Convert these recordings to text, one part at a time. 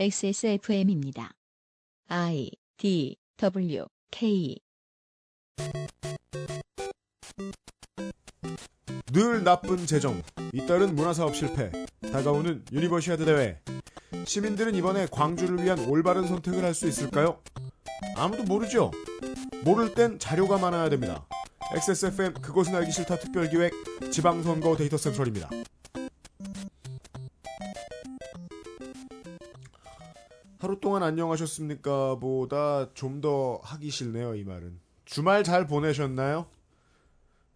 XSFM입니다. I D W K 늘 나쁜 재정, 잇따른 문화사업 실패, 다가오는 유니버시아드 대회. 시민들은 이번에 광주를 위한 올바른 선택을 할 수 있을까요? 아무도 모르죠. 모를 땐 자료가 많아야 됩니다. XSFM 그것은 알기 싫다 특별기획 지방선거 데이터 Central입니다. 하루 동안 안녕하셨습니까? 보다 좀 더 하기 싫네요, 이 말은. 주말 잘 보내셨나요?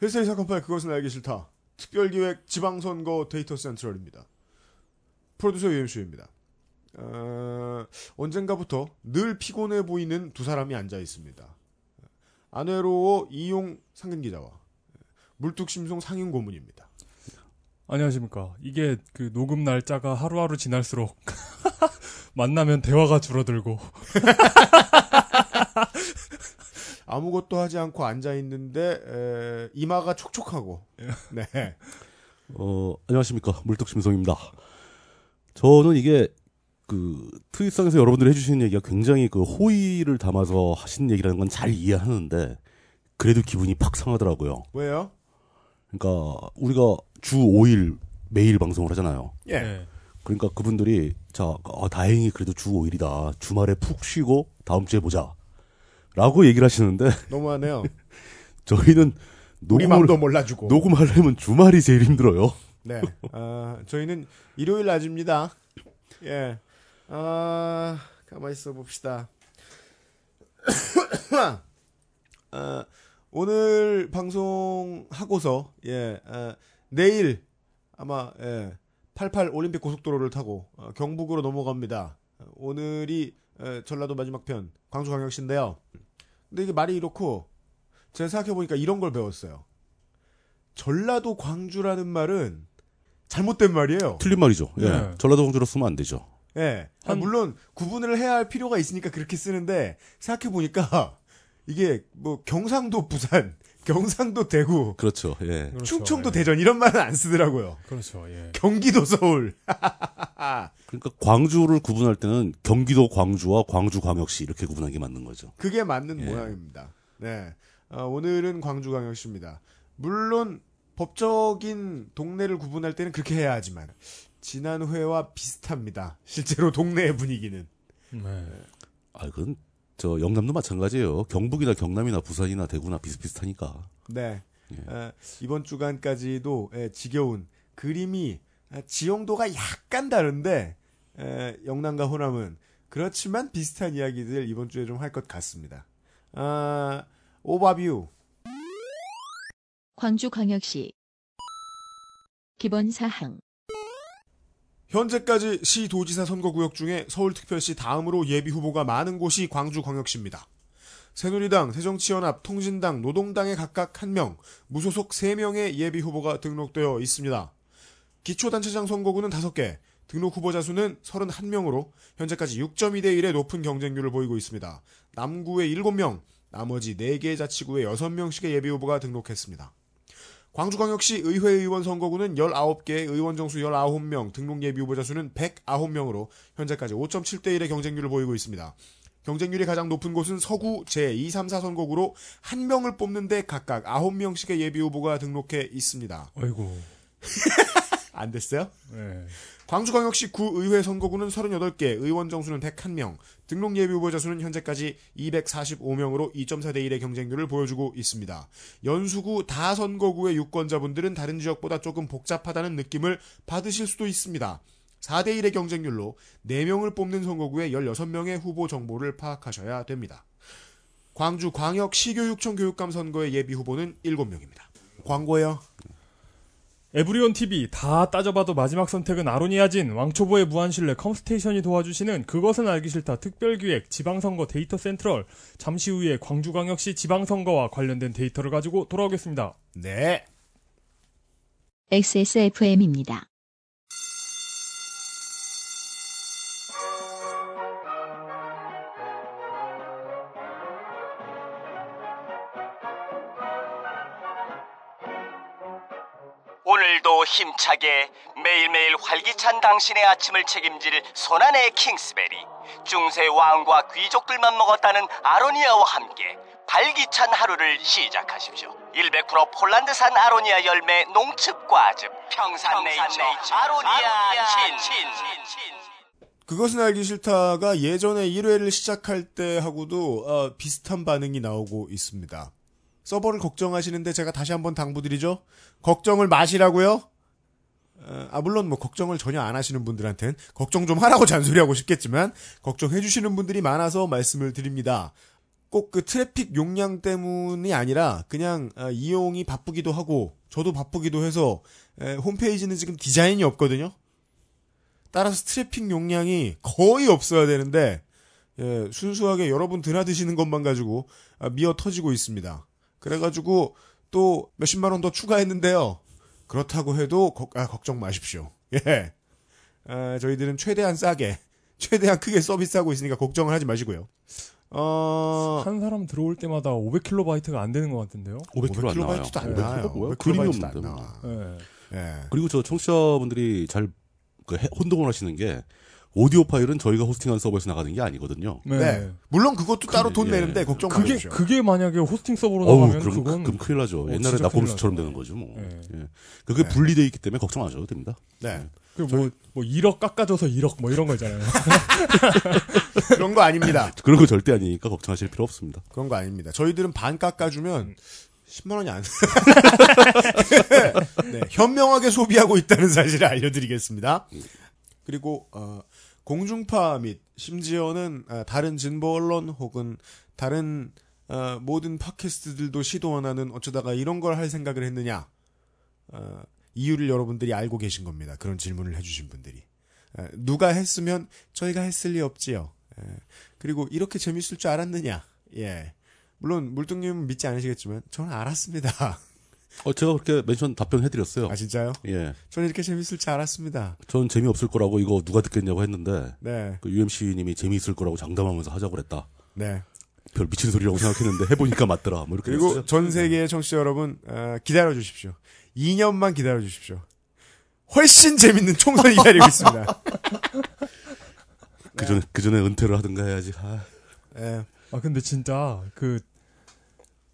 헬스의 사건파의 그것은 알기 싫다. 특별기획 지방선거 데이터 센트럴입니다. 프로듀서 UMC입니다. 어, 언젠가부터 늘 피곤해 보이는 두 사람이 앉아 있습니다. 안외로워 이용 상근 기자와 물뚝심송 상윤 고문입니다. 안녕하십니까. 이게 그 녹음 날짜가 하루하루 지날수록 만나면 대화가 줄어들고 아무것도 하지 않고 앉아 있는데 에, 이마가 촉촉하고 네. 어, 안녕하십니까. 물뚝심송입니다. 저는 이게, 그, 트윗상에서 여러분들이 해주시는 얘기가 굉장히 그 호의를 담아서 하시는 얘기라는 건 잘 이해하는데, 그래도 기분이 팍 상하더라고요. 왜요? 그러니까, 우리가 주 5일 매일 방송을 하잖아요. 예. 네. 그러니까 그분들이, 자, 아, 다행히 그래도 주 5일이다. 주말에 푹 쉬고, 다음 주에 보자. 라고 얘기를 하시는데, 너무하네요. 저희는 녹음을, 몰라주고. 녹음하려면 주말이 제일 힘들어요. 네. 아, 저희는 일요일 낮입니다. 예. 아, 가만히 있어 봅시다. 아, 오늘 방송 하고서, 예, 아, 내일 아마, 예, 88 올림픽 고속도로를 타고 어, 경북으로 넘어갑니다. 오늘이 에, 전라도 마지막 편, 광주광역시인데요. 근데 이게 말이 이렇고, 제가 생각해 보니까 이런 걸 배웠어요. 전라도 광주라는 말은 잘못된 말이에요. 틀린 말이죠. 예. 네. 전라도 공주로 쓰면 안 되죠. 예. 아, 한- 물론 구분을 해야 할 필요가 있으니까 그렇게 쓰는데 생각해 보니까 이게 뭐 경상도 부산, 경상도 대구, 그렇죠. 예. 그렇죠. 충청도 예. 대전 이런 말은 안 쓰더라고요. 그렇죠. 예. 경기도 서울. 그러니까 광주를 구분할 때는 경기도 광주와 광주 광역시 이렇게 구분하는 게 맞는 거죠. 그게 맞는 예. 모양입니다. 네. 어, 오늘은 광주 광역시입니다. 물론 법적인 동네를 구분할 때는 그렇게 해야 하지만 지난 회와 비슷합니다. 실제로 동네의 분위기는. 네. 아, 그건 저 영남도 마찬가지예요. 경북이나 경남이나 부산이나 대구나 비슷비슷하니까. 네. 예. 어, 이번 주간까지도 예, 지겨운 그림이 아, 지형도가 약간 다른데 에, 영남과 호남은 그렇지만 비슷한 이야기들 이번 주에 좀 할 것 같습니다. 아, 오바뷰 광주광역시 기본 사항 현재까지 시도지사 선거구역 중에 서울특별시 다음으로 예비 후보가 많은 곳이 광주광역시입니다. 새누리당, 새정치연합, 통진당, 노동당에 각각 1명, 무소속 3명의 예비 후보가 등록되어 있습니다. 기초단체장 선거구는 5개, 등록 후보자 수는 31명으로 현재까지 6.2대 1의 높은 경쟁률을 보이고 있습니다. 남구에 7명, 나머지 4개 자치구에 6명씩의 예비 후보가 등록했습니다. 광주광역시 의회의원 선거구는 19개의 의원 정수 19명, 등록 예비 후보자 수는 109명으로 현재까지 5.7대 1의 경쟁률을 보이고 있습니다. 경쟁률이 가장 높은 곳은 서구 제2, 3, 4 선거구로 한 명을 뽑는데 각각 9명씩의 예비 후보가 등록해 있습니다. 어이구. 안 됐어요? 네. 광주광역시 구의회 선거구는 38개, 의원 정수는 101명, 등록 예비 후보자 수는 현재까지 245명으로 2.4대 1의 경쟁률을 보여주고 있습니다. 연수구 다 선거구의 유권자분들은 다른 지역보다 조금 복잡하다는 느낌을 받으실 수도 있습니다. 4대 1의 경쟁률로 4명을 뽑는 선거구에 16명의 후보 정보를 파악하셔야 됩니다. 광주 광역 시교육청 교육감 선거의 예비 후보는 7명입니다. 광고요. 에브리온 TV 다 따져봐도 마지막 선택은 아로니아진 왕초보의 무한실내 컴스테이션이 도와주시는 그것은 알기 싫다 특별기획 지방선거 데이터 Central 잠시 후에 광주광역시 지방선거와 관련된 데이터를 가지고 돌아오겠습니다. 네. XSFM입니다. 힘차게 매일매일 활기찬 당신의 아침을 책임질 손안의 킹스베리 중세 왕과 귀족들만 먹었다는 아로니아와 함께 발기찬 하루를 시작하십시오 100% 폴란드산 아로니아 열매 농축 과즙 평산네이처 아로니아 친. 그것은 알기 싫다가 예전에 1회를 시작할 때 하고도 어, 비슷한 반응이 나오고 있습니다. 서버를 걱정하시는데 제가 다시 한번 당부드리죠. 걱정을 마시라고요. 어, 아 물론 뭐 걱정을 전혀 안 하시는 분들한텐 걱정 좀 하라고 잔소리하고 싶겠지만 걱정해 주시는 분들이 많아서 말씀을 드립니다. 꼭 그 트래픽 용량 때문이 아니라 그냥 아, 이용이 바쁘기도 하고 저도 바쁘기도 해서 에, 홈페이지는 지금 디자인이 없거든요. 따라서 트래픽 용량이 거의 없어야 되는데 예, 순수하게 여러분 드나드시는 것만 가지고 아, 미어 터지고 있습니다. 그래가지고 또 몇십만 원 더 추가했는데요. 그렇다고 해도 거- 아, 걱정 마십시오. 예, 아, 저희들은 최대한 싸게, 최대한 크게 서비스하고 있으니까 걱정을 하지 마시고요. 어, 한 사람 들어올 때마다 500킬로바이트가 안 되는 것 같은데요. 500kg 안 나와요. 500kb도 안 500kg 나와요. 뭐야? 500kb 그림이 도안 없는데. 나와. 예. 예. 그리고 저 청취자분들이 잘 그, 해- 혼동을 하시는 게 오디오 파일은 저희가 호스팅한 서버에서 나가는 게 아니거든요. 네. 네. 물론 그것도 따로 돈 예. 내는데 걱정 그게 마십시오. 그게 만약에 호스팅 서버로 어우, 나가면 그럼, 그건 그럼 큰일 나죠. 어, 옛날에 큰일 되는 거죠, 뭐. 예. 예. 그게 네. 분리되어 있기 때문에 걱정 안 하셔도 됩니다. 네. 그뭐 뭐 1억 깎아줘서 1억 뭐 이런 거 있잖아요. 그런 거 아닙니다. 그런 거 절대 아니니까 걱정하실 필요 없습니다. 그런 거 아닙니다. 저희들은 반 깎아주면 10만 원이 안. 네, 현명하게 소비하고 있다는 사실을 알려드리겠습니다. 그리고 어, 공중파 및 심지어는 어, 다른 진보 언론 혹은 다른 어, 모든 팟캐스트들도 시도하는 어쩌다가 이런 걸 할 생각을 했느냐 어, 이유를 여러분들이 알고 계신 겁니다. 그런 질문을 해주신 분들이 에, 누가 했으면 저희가 했을 리 없지요. 에, 그리고 이렇게 재밌을 줄 알았느냐? 예. 물론 물뚱님 믿지 않으시겠지만 저는 알았습니다. 어, 제가 그렇게 멘션 답변해드렸어요. 아 진짜요? 예. 저는 이렇게 재밌을 줄 알았습니다. 전 재미없을 거라고 이거 누가 듣겠냐고 했는데, 네, 그 UMC님이 재미있을 거라고 장담하면서 하자고 그랬다. 네. 별 미친 소리라고 생각했는데 해보니까 맞더라. 뭐 이렇게 그리고 됐어요. 전 세계의 청취자 여러분 어, 기다려 주십시오. 2년만 기다려 주십시오. 훨씬 재밌는 총선이 기다리고 있습니다. 그 전에 그 전에 은퇴를 하든가 해야지. 아, 예. 아 근데 진짜 그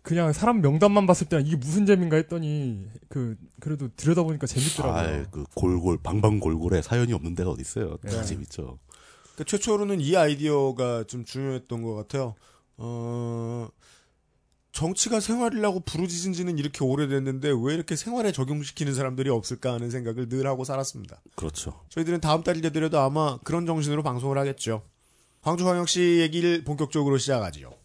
그냥 사람 명단만 봤을 때는 이게 무슨 재미인가 했더니 그 그래도 들여다보니까 재밌더라고요. 아이, 그 골골 방방 골골에 사연이 없는 데가 어디 있어요. 다 네. 재밌죠. 그 최초로는 이 아이디어가 좀 중요했던 것 같아요. 어, 정치가 생활이라고 부르짖은 지는 이렇게 오래됐는데 왜 이렇게 생활에 적용시키는 사람들이 없을까 하는 생각을 늘 하고 살았습니다. 그렇죠. 저희들은 다음 달이 되더라도 아마 그런 정신으로 방송을 하겠죠. 광주광역시 얘기를 본격적으로 시작하지요.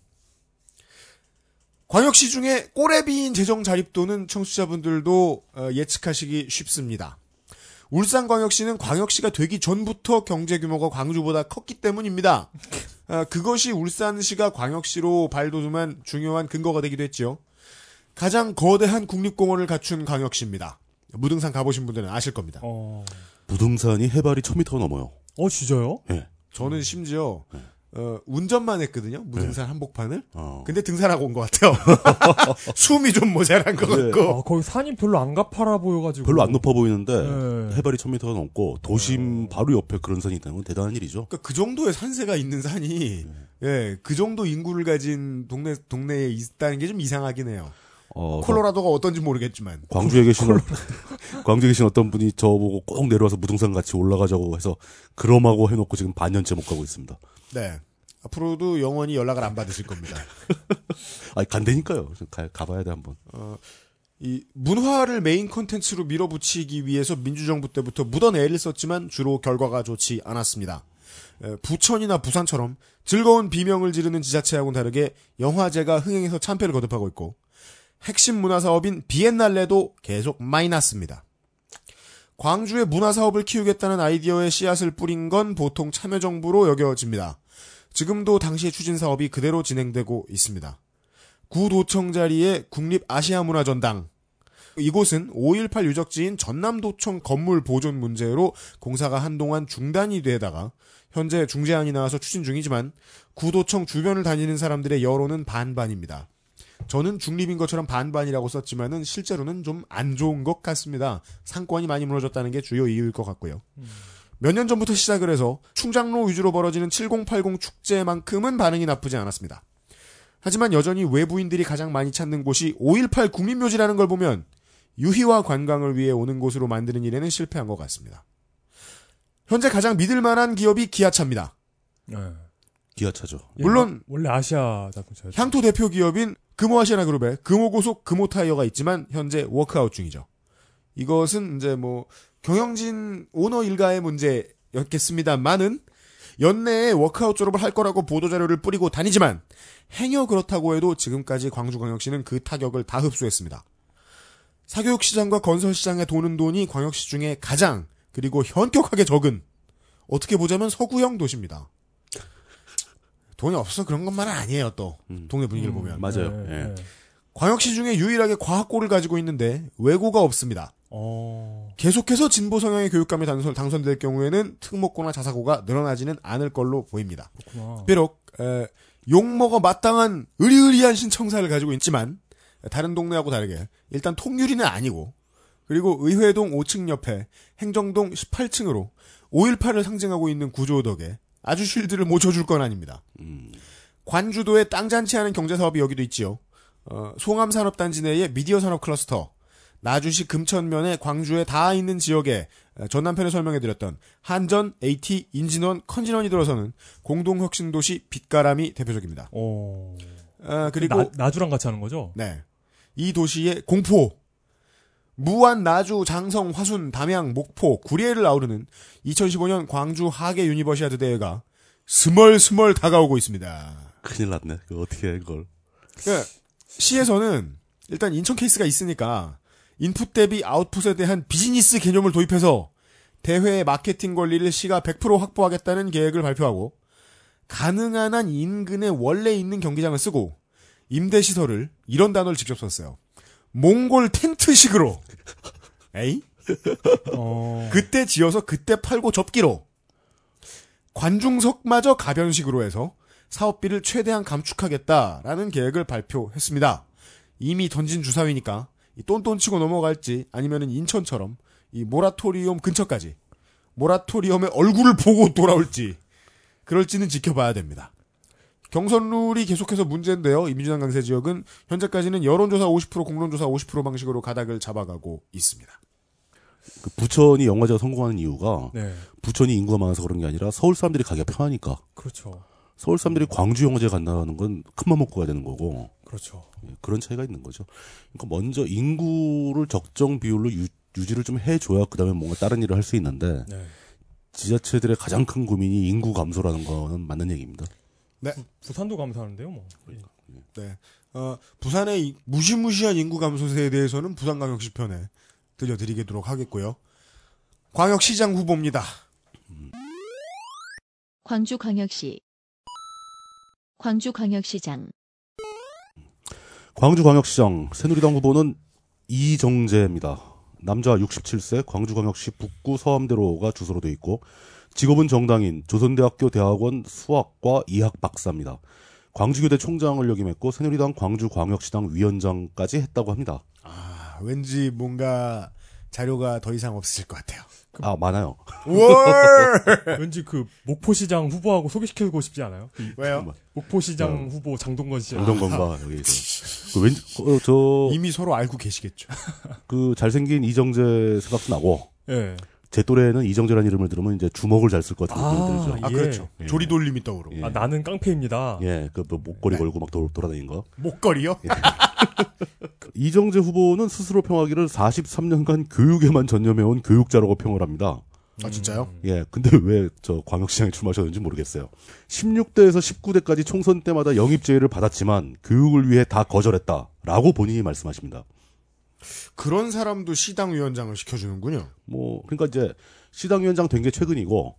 광역시 중에 꼬레비인 재정 자립도는 청취자분들도 어, 예측하시기 쉽습니다. 울산광역시는 광역시가 되기 전부터 경제 규모가 광주보다 컸기 때문입니다. 아, 그것이 울산시가 광역시로 발돋움한 중요한 근거가 되기도 했죠. 가장 거대한 국립공원을 갖춘 광역시입니다. 무등산 가보신 분들은 아실 겁니다. 어. 부등산이 해발이 1000m 넘어요. 어 진짜요? 예. 저는 심지어 어, 운전만 했거든요. 무등산 한복판을. 어. 근데 등산하고 온 것 같아요. 숨이 좀 모자란 것 네. 같고. 아 거기 산이 별로 안 가파라 보여가지고 별로 안 높아 보이는데 네. 해발이 1000m가 넘고 도심 바로 옆에 그런 산이 있다는 건 대단한 일이죠. 그러니까 그 정도의 산세가 있는 산이 예, 그 정도 인구를 가진 동네 동네에 있다는 게 좀 이상하긴 해요. 어, 콜로라도가 어떤지 모르겠지만. 광주에 계신 어- 광주에 계신 어떤 분이 저보고 꼭 내려와서 무등산 같이 올라가자고 해서 그럼하고 해놓고 지금 반년째 못 가고 있습니다. 네. 앞으로도 영원히 연락을 안 받으실 겁니다. 아니 간다니까요. 가, 가봐야 돼 한번. 이 문화를 메인 콘텐츠로 밀어붙이기 위해서 민주정부 때부터 묻어내 애를 썼지만 주로 결과가 좋지 않았습니다. 에, 부천이나 부산처럼 즐거운 비명을 지르는 지자체하고는 다르게 영화제가 흥행해서 참패를 거듭하고 있고 핵심 문화사업인 비엔날레도 계속 마이너스입니다. 광주의 문화사업을 키우겠다는 아이디어의 씨앗을 뿌린 건 보통 참여정부로 여겨집니다. 지금도 당시의 추진 사업이 그대로 진행되고 있습니다. 구도청 자리에 국립아시아문화전당. 이곳은 5.18 유적지인 전남도청 건물 보존 문제로 공사가 한동안 중단이 되다가 현재 중재안이 나와서 추진 중이지만 구도청 주변을 다니는 사람들의 여론은 반반입니다. 저는 중립인 것처럼 반반이라고 썼지만은 실제로는 좀 안 좋은 것 같습니다. 상권이 많이 무너졌다는 게 주요 이유일 것 같고요. 몇년 전부터 시작을 해서 충장로 위주로 벌어지는 7080 축제만큼은 반응이 나쁘지 않았습니다. 하지만 여전히 외부인들이 가장 많이 찾는 곳이 5.18 국민묘지라는 걸 보면 유희와 관광을 위해 오는 곳으로 만드는 일에는 실패한 것 같습니다. 현재 가장 믿을 만한 기업이 기아차입니다. 네. 기아차죠. 예, 물론 원래 아시아 자동차였죠. 향토 대표 기업인 금호아시아나 그룹의 금호고속 금호타이어가 있지만 현재 워크아웃 중이죠. 이것은 이제 뭐 경영진 오너 일가의 문제였겠습니다만은 연내에 워크아웃 졸업을 할 거라고 보도자료를 뿌리고 다니지만 행여 그렇다고 해도 지금까지 광주광역시는 그 타격을 다 흡수했습니다. 사교육 시장과 건설 시장에 도는 돈이 광역시 중에 가장 그리고 현격하게 적은 어떻게 보자면 서구형 도시입니다. 돈이 없어서 그런 것만은 아니에요 또 음. 동네 분위기를 음, 보면 맞아요. 네, 예. 네. 광역시 중에 유일하게 과학고를 가지고 있는데 외고가 없습니다. 어. 계속해서 진보 성향의 교육감이 당선, 당선될 경우에는 특목고나 자사고가 늘어나지는 않을 걸로 보입니다. 그렇구나. 비록 에, 욕먹어 마땅한 의리의리한 신청사를 가지고 있지만 다른 동네하고 다르게 일단 통유리는 아니고 그리고 의회동 5층 옆에 행정동 18층으로 5.18을 상징하고 있는 구조 덕에 아주 쉴드를 못 쳐줄 건 아닙니다. 음. 관주도에 땅 잔치하는 경제사업이 여기도 있지요. 어, 송암산업단지 내에 미디어 산업 클러스터, 나주시 금천면에 광주에 다 있는 지역에 어, 전남편에 설명해드렸던 한전, AT, 인진원, 컨진원이 들어서는 공동혁신도시 빛가람이 대표적입니다. 어. 아, 그리고 나, 나주랑 같이 하는 거죠? 네. 이 도시의 공포, 무안, 나주, 장성, 화순, 담양, 목포, 구례를 아우르는 2015년 광주 하계 유니버시아드 대회가 스멀스멀 다가오고 있습니다. 큰일 났네. 그 어떻게 해, 그걸. 그러니까 시에서는 일단 인천 케이스가 있으니까 인풋 대비 아웃풋에 대한 비즈니스 개념을 도입해서 대회의 마케팅 권리를 시가 100% 확보하겠다는 계획을 발표하고 가능한 한 인근에 원래 있는 경기장을 쓰고 임대 시설을 이런 단어를 직접 썼어요. 몽골 텐트식으로. 에이? 어. 그때 지어서 그때 팔고 접기로 관중석마저 가변식으로 해서 사업비를 최대한 감축하겠다라는 계획을 발표했습니다. 이미 던진 주사위니까 이 똔똔 치고 넘어갈지 아니면은 인천처럼 이 모라토리움 근처까지 모라토리움의 얼굴을 보고 돌아올지 그럴지는 지켜봐야 됩니다. 경선 룰이 계속해서 문제인데요. 이 민주당 강세 지역은 현재까지는 여론조사 50% 공론조사 50% 방식으로 가닥을 잡아가고 있습니다. 그 부천이 영화제가 성공하는 이유가 네. 부천이 인구가 많아서 그런 게 아니라 서울 사람들이 가기가 편하니까. 그렇죠. 서울 사람들이 광주 영화제 간다는 건 큰맘 먹고 가야 되는 거고 그렇죠. 예, 그런 차이가 있는 거죠. 그러니까 먼저 인구를 적정 비율로 유, 유지를 좀 해줘야 그다음에 뭔가 다른 일을 할 수 있는데 네. 지자체들의 가장 큰 고민이 인구 감소라는 거는 맞는 얘기입니다. 부 산도 감사하는데요, 뭐. 네. 어, 부산의 이 무시무시한 인구 감소세에 대해서는 부산광역시 편에 들려드리도록 하겠고요. 광역시장 후보입니다. 광주광역시 광주광역시장 광주광역시장 새누리당 후보는 이정재입니다. 남자 67세 광주광역시 북구 서암대로가 주소로 돼 있고 직업은 정당인 조선대학교 대학원 수학과 이학 박사입니다. 광주교대 총장을 역임했고 새누리당 광주광역시당 위원장까지 했다고 합니다. 아, 왠지 뭔가 자료가 더 이상 없을 것 같아요. 아 많아요. 월! 왠지 그 목포시장 후보하고 소개시키고 싶지 않아요? 이 왜요? 목포시장 후보 장동건 씨. 장동건과 여기 저, 그 왠지 어, 저그 이미 서로 알고 계시겠죠. 잘생긴 이정재 생각도 나고 예. 제 또래는 이정재라는 이름을 들으면 이제 주먹을 잘 쓸 것 같은 아, 느낌이 들죠. 아, 예. 그렇죠. 예. 조리돌림이 떠오르고. 예. 아, 나는 깡패입니다. 예, 그 뭐 목걸이 네. 걸고 막 돌, 돌아다니는 거. 목걸이요? 이정재 후보는 스스로 평하기를 43년간 교육에만 전념해온 교육자라고 평을 합니다. 아, 진짜요? 예, 근데 왜 저 광역시장에 출마하셨는지 모르겠어요. 16대에서 19대까지 총선 때마다 영입제의를 받았지만 교육을 위해 다 거절했다라고 본인이 말씀하십니다. 그런 사람도 시당 위원장을 시켜주는군요. 뭐 그러니까 이제 시당위원장 된 게 최근이고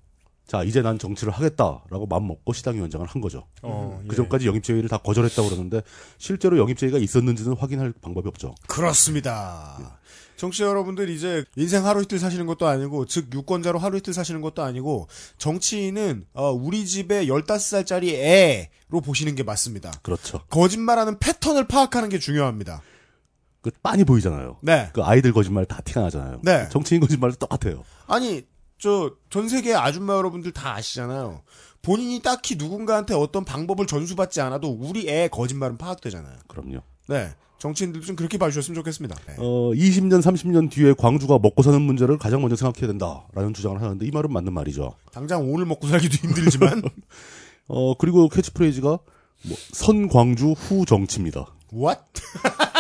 자 이제 난 정치를 하겠다라고 마음 먹고 시당위원장을 한 거죠. 어, 예. 그 전까지 영입 제의를 다 거절했다고 그러는데 실제로 영입 제의가 있었는지는 확인할 방법이 없죠. 그렇습니다. 정치자 여러분들 이제 인생 하루 이틀 사시는 것도 아니고 즉 유권자로 하루 이틀 사시는 것도 아니고 정치인은 어, 우리 집에 15살짜리 애로 보시는 게 맞습니다. 그렇죠. 거짓말하는 패턴을 파악하는 게 중요합니다. 그 빤히 보이잖아요. 네. 그 아이들 거짓말 다 티가 나잖아요. 네. 정치인 거짓말도 똑같아요. 아니 저 전 세계 아줌마 여러분들 다 아시잖아요. 본인이 딱히 누군가한테 어떤 방법을 전수받지 않아도 우리 애 거짓말은 파악되잖아요. 그럼요. 네. 정치인들도 좀 그렇게 봐주셨으면 좋겠습니다. 네. 어, 20년, 30년 뒤에 광주가 먹고 사는 문제를 가장 먼저 생각해야 된다라는 주장을 하는데 이 말은 맞는 말이죠. 당장 오늘 먹고 살기도 힘들지만 어, 그리고 캐치프레이즈가 뭐, 선광주 후 정치입니다. what?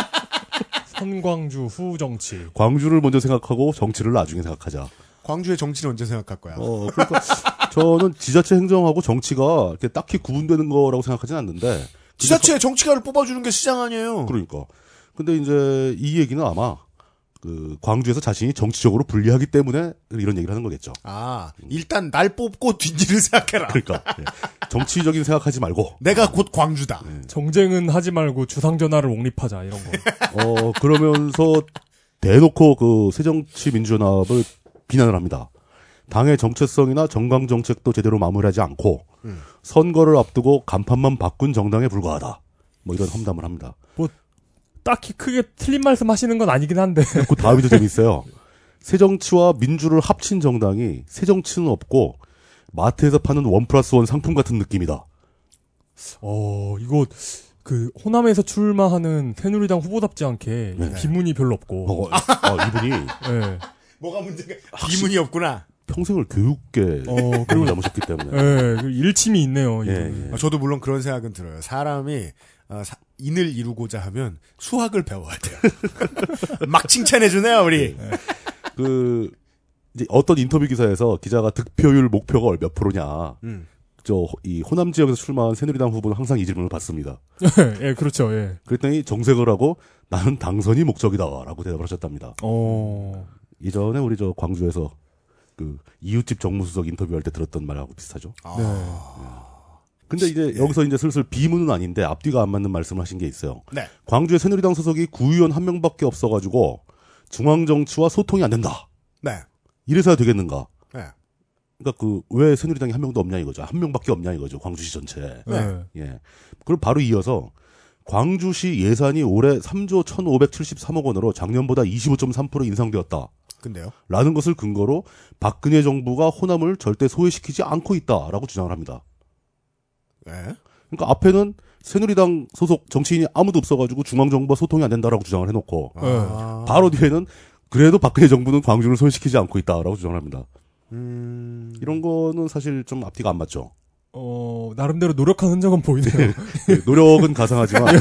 선광주 후 정치. 광주를 먼저 생각하고 정치를 나중에 생각하자. 광주의 정치는 언제 생각할 거야? 어, 그러니까 저는 지자체 행정하고 정치가 이렇게 딱히 구분되는 거라고 생각하진 않는데. 지자체에 정치가를 뽑아주는 게 시장 아니에요. 그러니까. 근데 이제 이 얘기는 아마 그 광주에서 자신이 정치적으로 불리하기 때문에 이런 얘기를 하는 거겠죠. 아, 일단 날 뽑고 뒷일을 생각해라. 그러니까 예. 정치적인 생각하지 말고 내가 곧 광주다. 정쟁은 하지 말고 주상전화를 옹립하자 이런 거. 어 그러면서 대놓고 그 새정치민주연합을 비난을 합니다. 당의 정체성이나 정강 정책도 제대로 마무리하지 않고 음. 선거를 앞두고 간판만 바꾼 정당에 불과하다. 뭐 이런 험담을 합니다. 딱히 크게 틀린 말씀 하시는 건 아니긴 한데. 그 다음이 더 재밌어요. 새정치와 민주를 합친 정당이 새정치는 없고 마트에서 파는 원 플러스 원 상품 같은 느낌이다. 어, 이거 그 호남에서 출마하는 새누리당 후보답지 않게 네. 비문이 별로 없고. 어, 아, 이분이 예. 뭐가 문제가? 비문이 없구나. 평생을 교육계 어, 그리고 남으셨기 때문에. 예, 그 일침이 있네요. 예. 예. 아, 저도 물론 그런 생각은 들어요. 사람이 어, 사- 인을 이루고자 하면 수학을 배워야 돼요. 막 칭찬해 주네요, 우리. 그 이제 어떤 인터뷰 기사에서 기자가 득표율 목표가 몇 프로냐. 음. 저이 호남 지역에서 출마한 새누리당 후보는 항상 이 질문을 받습니다. 예, 그렇죠. 예. 그랬더니 정색을 하고 나는 당선이 목적이다라고 대답을 하셨답니다. 어. 이전에 우리 저 광주에서 그 이웃집 정무수석 인터뷰할 때 들었던 말하고 비슷하죠. 아, 네. 근데 이제 여기서 이제 슬슬 비문은 아닌데 앞뒤가 안 맞는 말씀을 하신 게 있어요. 네. 광주에 새누리당 소속이 구의원 한 명밖에 없어가지고 중앙 정치와 소통이 안 된다. 네. 이래서야 되겠는가? 네. 그러니까 그 왜 새누리당이 한 명도 없냐 이거죠. 한 명밖에 없냐 이거죠. 광주시 전체에. 네. 예. 그럼 바로 이어서 광주시 예산이 올해 3조 1,573억 원으로 작년보다 25.3% 인상되었다. 근데요. 라는 것을 근거로 박근혜 정부가 호남을 절대 소외시키지 않고 있다라고 주장을 합니다. 네. 그러니까 앞에는 새누리당 소속 정치인이 아무도 없어가지고 중앙정부와 소통이 안 된다라고 주장을 해놓고 아. 바로 뒤에는 그래도 박근혜 정부는 광주를 소외시키지 않고 있다라고 주장을 합니다. 음. 이런 거는 사실 좀 앞뒤가 안 맞죠. 어, 나름대로 노력한 흔적은 보이네요. 네, 노력은 가상하지만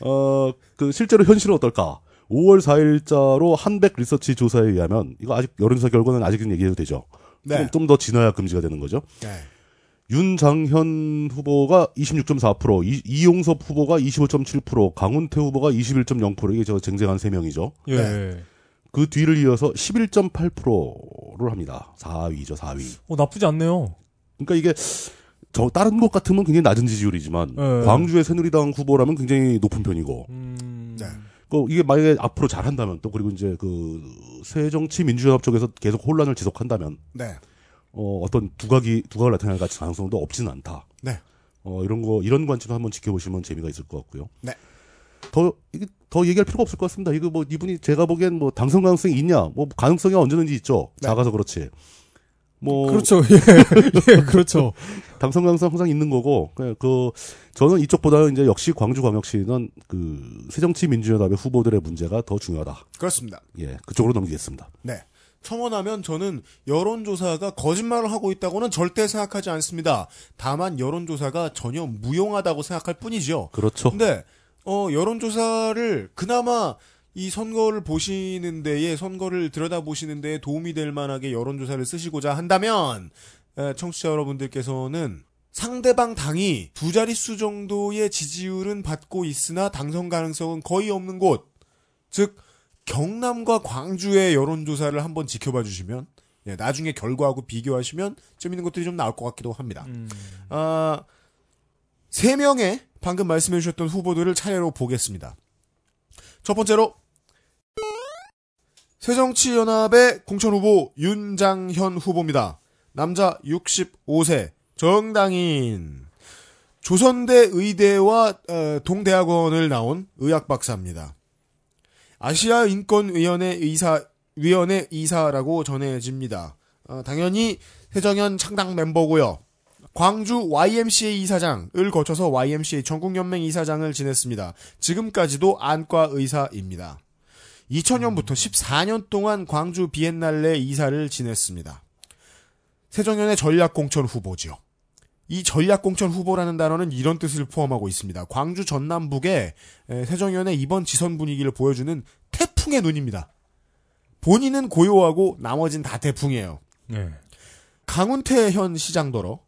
어, 그 실제로 현실은 어떨까? 5월 4일자로 한백 리서치 조사에 의하면 이거 아직 여론조사 결과는 아직은 얘기해도 되죠. 네. 좀더 지나야 금지가 되는 거죠. 네. 윤장현 후보가 26.4%, 이, 이용섭 후보가 25.7%, 강훈태 후보가 21.0% 이게 저 쟁쟁한 세 명이죠. 예. 네. 그 뒤를 이어서 11.8%를 합니다. 4위죠, 4위. 어, 나쁘지 않네요. 그러니까 이게 저 다른 것 같으면 굉장히 낮은 지지율이지만 네. 광주의 새누리당 후보라면 굉장히 높은 편이고 음. 네. 그 이게 만약에 앞으로 잘한다면 또 그리고 이제 그 새정치민주연합 쪽에서 계속 혼란을 지속한다면 네. 어 어떤 두각이 두각을 나타낼 가능성도 없지는 않다. 네. 어 이런 거 이런 관점도 한번 지켜보시면 재미가 있을 것 같고요. 네. 더 이게 더 얘기할 필요가 없을 것 같습니다. 이거 뭐 이분이 제가 보기엔 뭐 당선 가능성이 있냐? 뭐 가능성이 언제든지 있죠. 네. 작아서 그렇지. 뭐 그렇죠. 예. 예, 그렇죠. 당선 가능성 항상 있는 거고 그, 그 저는 이쪽보다는 이제 역시 광주광역시는 그 새정치민주연합의 후보들의 문제가 더 중요하다. 그렇습니다. 예, 그쪽으로 넘기겠습니다. 네. 첨언하면 저는 여론조사가 거짓말을 하고 있다고는 절대 생각하지 않습니다. 다만 여론조사가 전혀 무용하다고 생각할 뿐이죠. 그렇죠. 근데 어 여론조사를 그나마 이 선거를 보시는 데에 선거를 들여다 보시는 데에 도움이 될 만하게 여론조사를 쓰시고자 한다면 에, 청취자 여러분들께서는 상대방 당이 두 자릿수 정도의 지지율은 받고 있으나 당선 가능성은 거의 없는 곳, 즉 경남과 광주의 여론조사를 한번 지켜봐 주시면 예, 나중에 결과하고 비교하시면 재밌는 것들이 좀 나올 것 같기도 합니다. 음. 아, 세 명의 방금 말씀해 주셨던 후보들을 차례로 보겠습니다. 첫 번째로 새정치연합의 공천 후보 윤장현 후보입니다. 남자 65세 정당인 조선대 의대와 어, 동대학원을 나온 의학 박사입니다. 아시아 인권위원회 의사 위원회 이사라고 전해집니다. 어, 당연히 새정연 창당 멤버고요. 광주 YMCA 이사장을 거쳐서 YMCA 전국연맹 이사장을 지냈습니다. 지금까지도 안과 의사입니다. 2000년부터 14년 동안 광주 비엔날레 이사를 지냈습니다. 새정연의 전략공천 후보지요. 이 전략공천 후보라는 단어는 이런 뜻을 포함하고 있습니다. 광주 전남북에 에, 새정연의 이번 지선 분위기를 보여주는 태풍의 눈입니다. 본인은 고요하고 나머진 다 태풍이에요. 네. 강훈태 현 시장더러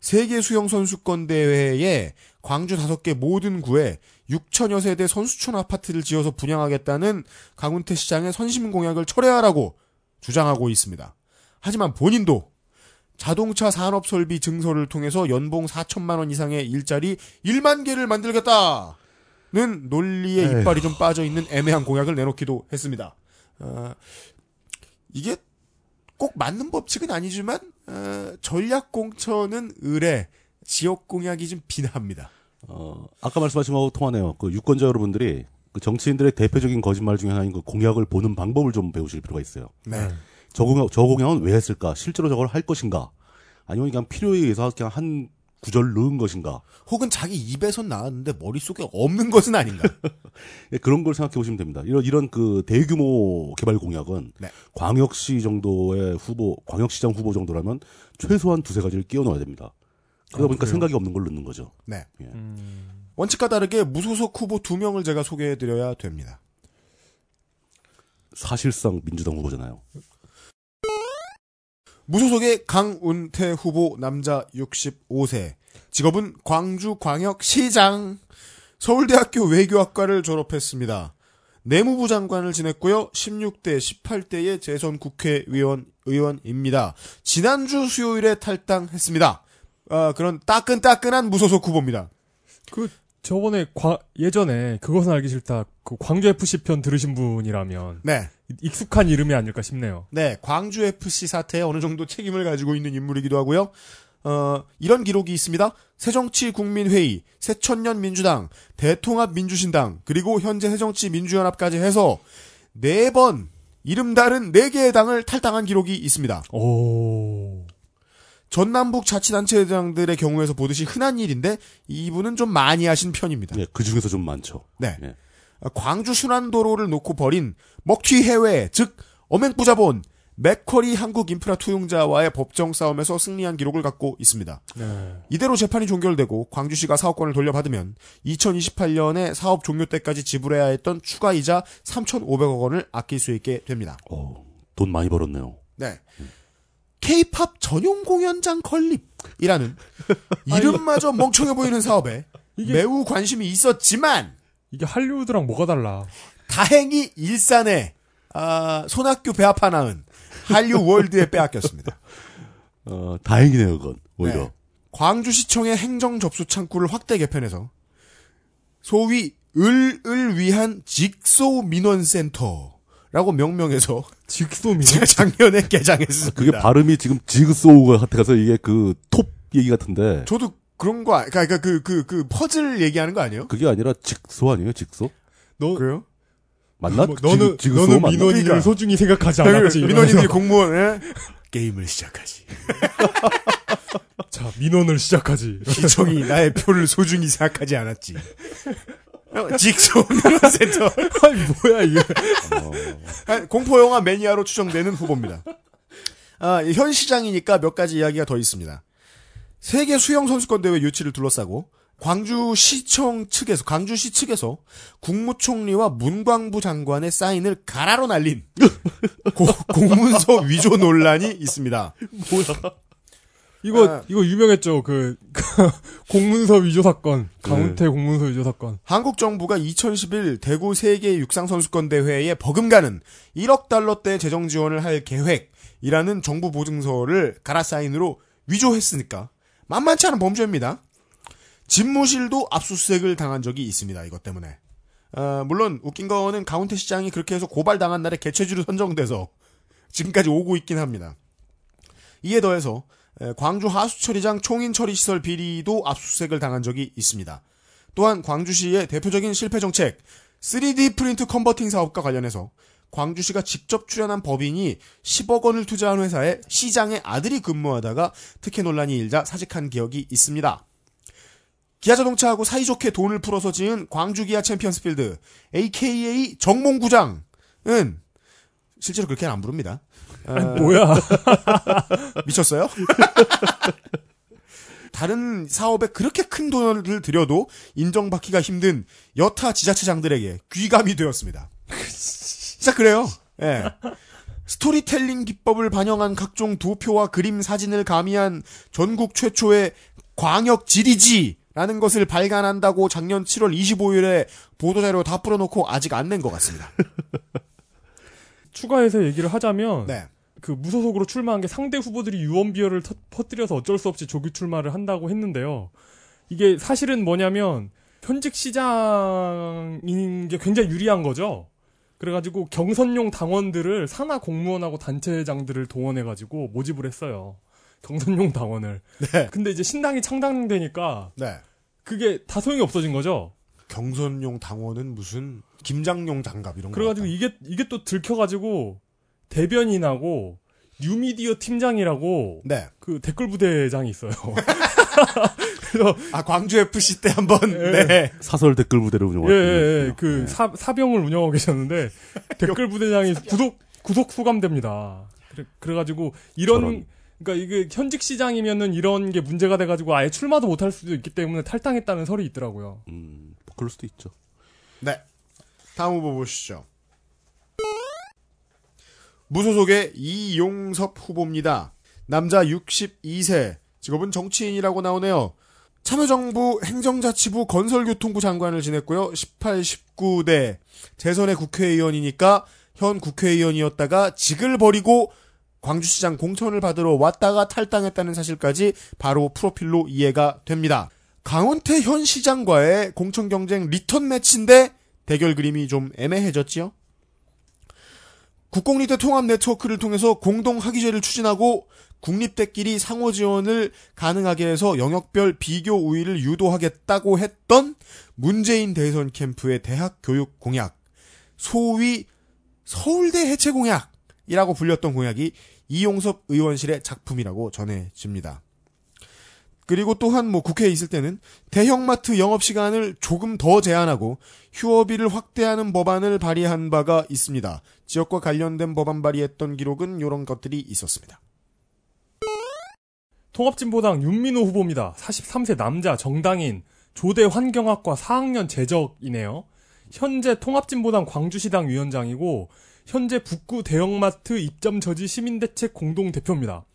세계 수영 선수권 대회에 광주 다섯 개 모든 구에 6천여 세대 선수촌 아파트를 지어서 분양하겠다는 강훈태 시장의 선심 공약을 철회하라고 주장하고 있습니다. 하지만 본인도 자동차 산업 설비 증서를 통해서 연봉 4천만 원 이상의 일자리 1만 개를 만들겠다는 논리에 에휴. 이빨이 좀 빠져 있는 애매한 공약을 내놓기도 했습니다. 어, 이게 꼭 맞는 법칙은 아니지만 어, 전략 공천은 의뢰, 지역 공약이 좀 빈합니다. 어, 아까 말씀하신 거하고 통하네요. 그 유권자 여러분들이 그 정치인들의 대표적인 거짓말 중에 하나인 그 공약을 보는 방법을 좀 배우실 필요가 있어요. 네. 저 공약, 저 공약은 왜 했을까? 실제로 저걸 할 것인가? 아니면 그냥 필요에 의해서 그냥 한 구절 넣은 것인가? 혹은 자기 입에선 나왔는데 머릿속에 없는 것은 아닌가. 예, 그런 걸 생각해 보시면 됩니다. 이런 이런 그 대규모 개발 공약은 네. 광역시 정도의 후보, 광역시장 후보 정도라면 최소한 두세 가지를 끼워 넣어야 됩니다. 그러다 아, 보니까 그래요? 생각이 없는 걸 넣는 거죠. 네. 음, 원칙과 다르게 무소속 후보 두 명을 제가 소개해 드려야 됩니다. 사실상 민주당 후보잖아요. 무소속의 강운태 후보 남자 65세. 직업은 광주광역시장. 서울대학교 외교학과를 졸업했습니다. 내무부 장관을 지냈고요. 16대, 18대의 재선 국회의원, 의원입니다. 지난주 수요일에 탈당했습니다. 아, 그런 따끈따끈한 무소속 후보입니다. 그 저번에 과- 예전에 그것은 알기 싫다 그 광주 FC 편 들으신 분이라면 네. 익숙한 이름이 아닐까 싶네요. 네, 광주 FC 사태에 어느 정도 책임을 가지고 있는 인물이기도 하고요. 어, 이런 기록이 있습니다. 새정치국민회의, 새천년 민주당, 대통합 민주신당, 그리고 현재 새정치민주연합까지 해서 네 번 이름 다른 네 개의 당을 탈당한 기록이 있습니다. 오. 전남북 자치단체장들의 경우에서 보듯이 흔한 일인데 이분은 좀 많이 하신 편입니다. 예, 그 중에서 좀 많죠. 네. 예. 광주 순환도로를 놓고 벌인 먹튀 해외, 즉 어맹부자본 맥커리 한국 인프라 투용자와의 법정 싸움에서 승리한 기록을 갖고 있습니다. 네. 이대로 재판이 종결되고 광주시가 사업권을 돌려받으면 2028년에 사업 종료 때까지 지불해야 했던 추가 이자 3,500억 원을 아낄 수 있게 됩니다. 어, 돈 많이 벌었네요. 네. K-팝 전용 공연장 건립이라는 이름마저 멍청해 보이는 사업에 매우 관심이 있었지만 이게 할리우드랑 뭐가 달라? 다행히 일산에 아, 손학규 배아파 낳은 한류 월드에 빼앗겼습니다. 어, 다행이네요, 그건. 오히려. 네. 광주시청의 행정 접수 창구를 확대 개편해서 소위 을을 위한 직소 민원 센터라고 명명해서 직소민. 제가 작년에 개장했습니다. 그게 발음이 지금 지그소우가 같아서 이게 그 톱 얘기 같은데 저도 그런 거, 아- 그러니까 그, 그, 그 퍼즐 얘기하는 거 아니에요? 그게 아니라 직소 아니에요, 직소? 너 그래요? 맞나? 뭐, 너는 지그소 너는 맞나? 민원인을 그러니까. 소중히 생각하지 않았지. 민원인들이 이러면서. 공무원 에 게임을 시작하지. 자 민원을 시작하지. 시청이 나의 표를 소중히 생각하지 않았지. 어, 직소 민원센터. 아니 뭐야 이게. 아, 공포영화 매니아로 추정되는 후보입니다. 아, 현 시장이니까 몇 가지 이야기가 더 있습니다. 세계 수영 선수권 대회 유치를 둘러싸고 광주시청 측에서 광주시 측에서 국무총리와 문광부 장관의 사인을 가라로 날린 고- 공문서 위조 논란이 있습니다. 이거 아. 이거 유명했죠. 그, 그 공문서 위조 사건. 강훈태 공문서 위조 사건. 한국 정부가 2011 대구 세계 육상 선수권 대회에 버금가는 1억 달러대 재정 지원을 할 계획이라는 정부 보증서를 가라 사인으로 위조했으니까 만만치 않은 범죄입니다. 집무실도 압수수색을 당한 적이 있습니다. 이것 때문에 어, 물론 웃긴 거는 가운데 시장이 그렇게 해서 고발당한 날에 개최지로 선정돼서 지금까지 오고 있긴 합니다. 이에 더해서 에, 광주 하수처리장 총인 처리 시설 비리도 압수수색을 당한 적이 있습니다. 또한 광주시의 대표적인 실패 정책 3D 프린트 컨버팅 사업과 관련해서 광주시가 직접 출연한 법인이 10억 원을 투자한 회사에 시장의 아들이 근무하다가 특혜 논란이 일자 사직한 기억이 있습니다. 기아자동차하고 사이좋게 돈을 풀어서 지은 광주기아 챔피언스필드 AKA 정몽구장은 실제로 그렇게는 안 부릅니다. 어, 뭐야? 미쳤어요? 다른 사업에 그렇게 큰 돈을 들여도 인정받기가 힘든 여타 지자체장들에게 귀감이 되었습니다. 진짜 그래요. 예. 스토리텔링 기법을 반영한 각종 도표와 그림 사진을 가미한 전국 최초의 광역 지리지라는 것을 발간한다고 작년 7월 25일에 보도자료 다 풀어놓고 아직 안 낸 것 같습니다. 추가해서 얘기를 하자면 네. 그 무소속으로 출마한 게 상대 후보들이 유언비어를 터- 퍼뜨려서 어쩔 수 없이 조기 출마를 한다고 했는데요. 이게 사실은 뭐냐면 현직 시장인 게 굉장히 유리한 거죠. 그래가지고 경선용 당원들을 산하 공무원하고 단체장들을 동원해가지고 모집을 했어요. 경선용 당원을. 네. 근데 이제 신당이 창당되니까 네. 그게 다 소용이 없어진 거죠. 경선용 당원은 무슨 김장용 장갑 이런 거. 그래가지고 이게 이게 또 들켜가지고 대변인하고 뉴미디어 팀장이라고 네. 그 댓글 부대장이 있어요. 아 광주 FC 때 한번 예. 네. 사설 댓글 부대를 예, 운영하고 예, 예. 그 네. 사, 사병을 운영하고 계셨는데 댓글 부대장이 구속 구속 수감됩니다. 그래, 그래가지고 이런 저런. 그러니까 이게 현직 시장이면은 이런 게 문제가 돼가지고 아예 출마도 못할 수도 있기 때문에 탈당했다는 설이 있더라고요. 음, 뭐 그럴 수도 있죠. 네. 다음 후보 보시죠. 무소속의 이용섭 후보입니다. 남자 62세, 직업은 정치인이라고 나오네요. 참여정부 행정자치부 건설교통부 장관을 지냈고요. 18, 19대 재선의 국회의원이니까 현 국회의원이었다가 직을 버리고 광주시장 공천을 받으러 왔다가 탈당했다는 사실까지 바로 프로필로 이해가 됩니다. 강운태 현 시장과의 공천 경쟁 리턴 매치인데 대결 그림이 좀 애매해졌지요. 국공립대 통합 네트워크를 통해서 공동 학위제를 추진하고 국립대끼리 상호 지원을 가능하게 해서 영역별 비교 우위를 유도하겠다고 했던 문재인 대선 캠프의 대학 교육 공약, 소위 서울대 해체 공약이라고 불렸던 공약이 이용섭 의원실의 작품이라고 전해집니다. 그리고 또한 뭐 국회에 있을 때는 대형마트 영업 시간을 조금 더 제한하고 휴업일을 확대하는 법안을 발의한 바가 있습니다. 지역과 관련된 법안 발의했던 기록은 이런 것들이 있었습니다. 통합진보당 윤민호 후보입니다. 43세 남자 정당인 조대 환경학과 4학년 재적이네요. 현재 통합진보당 광주시당 위원장이고 현재 북구 대형마트 입점 저지 시민대책 공동대표입니다.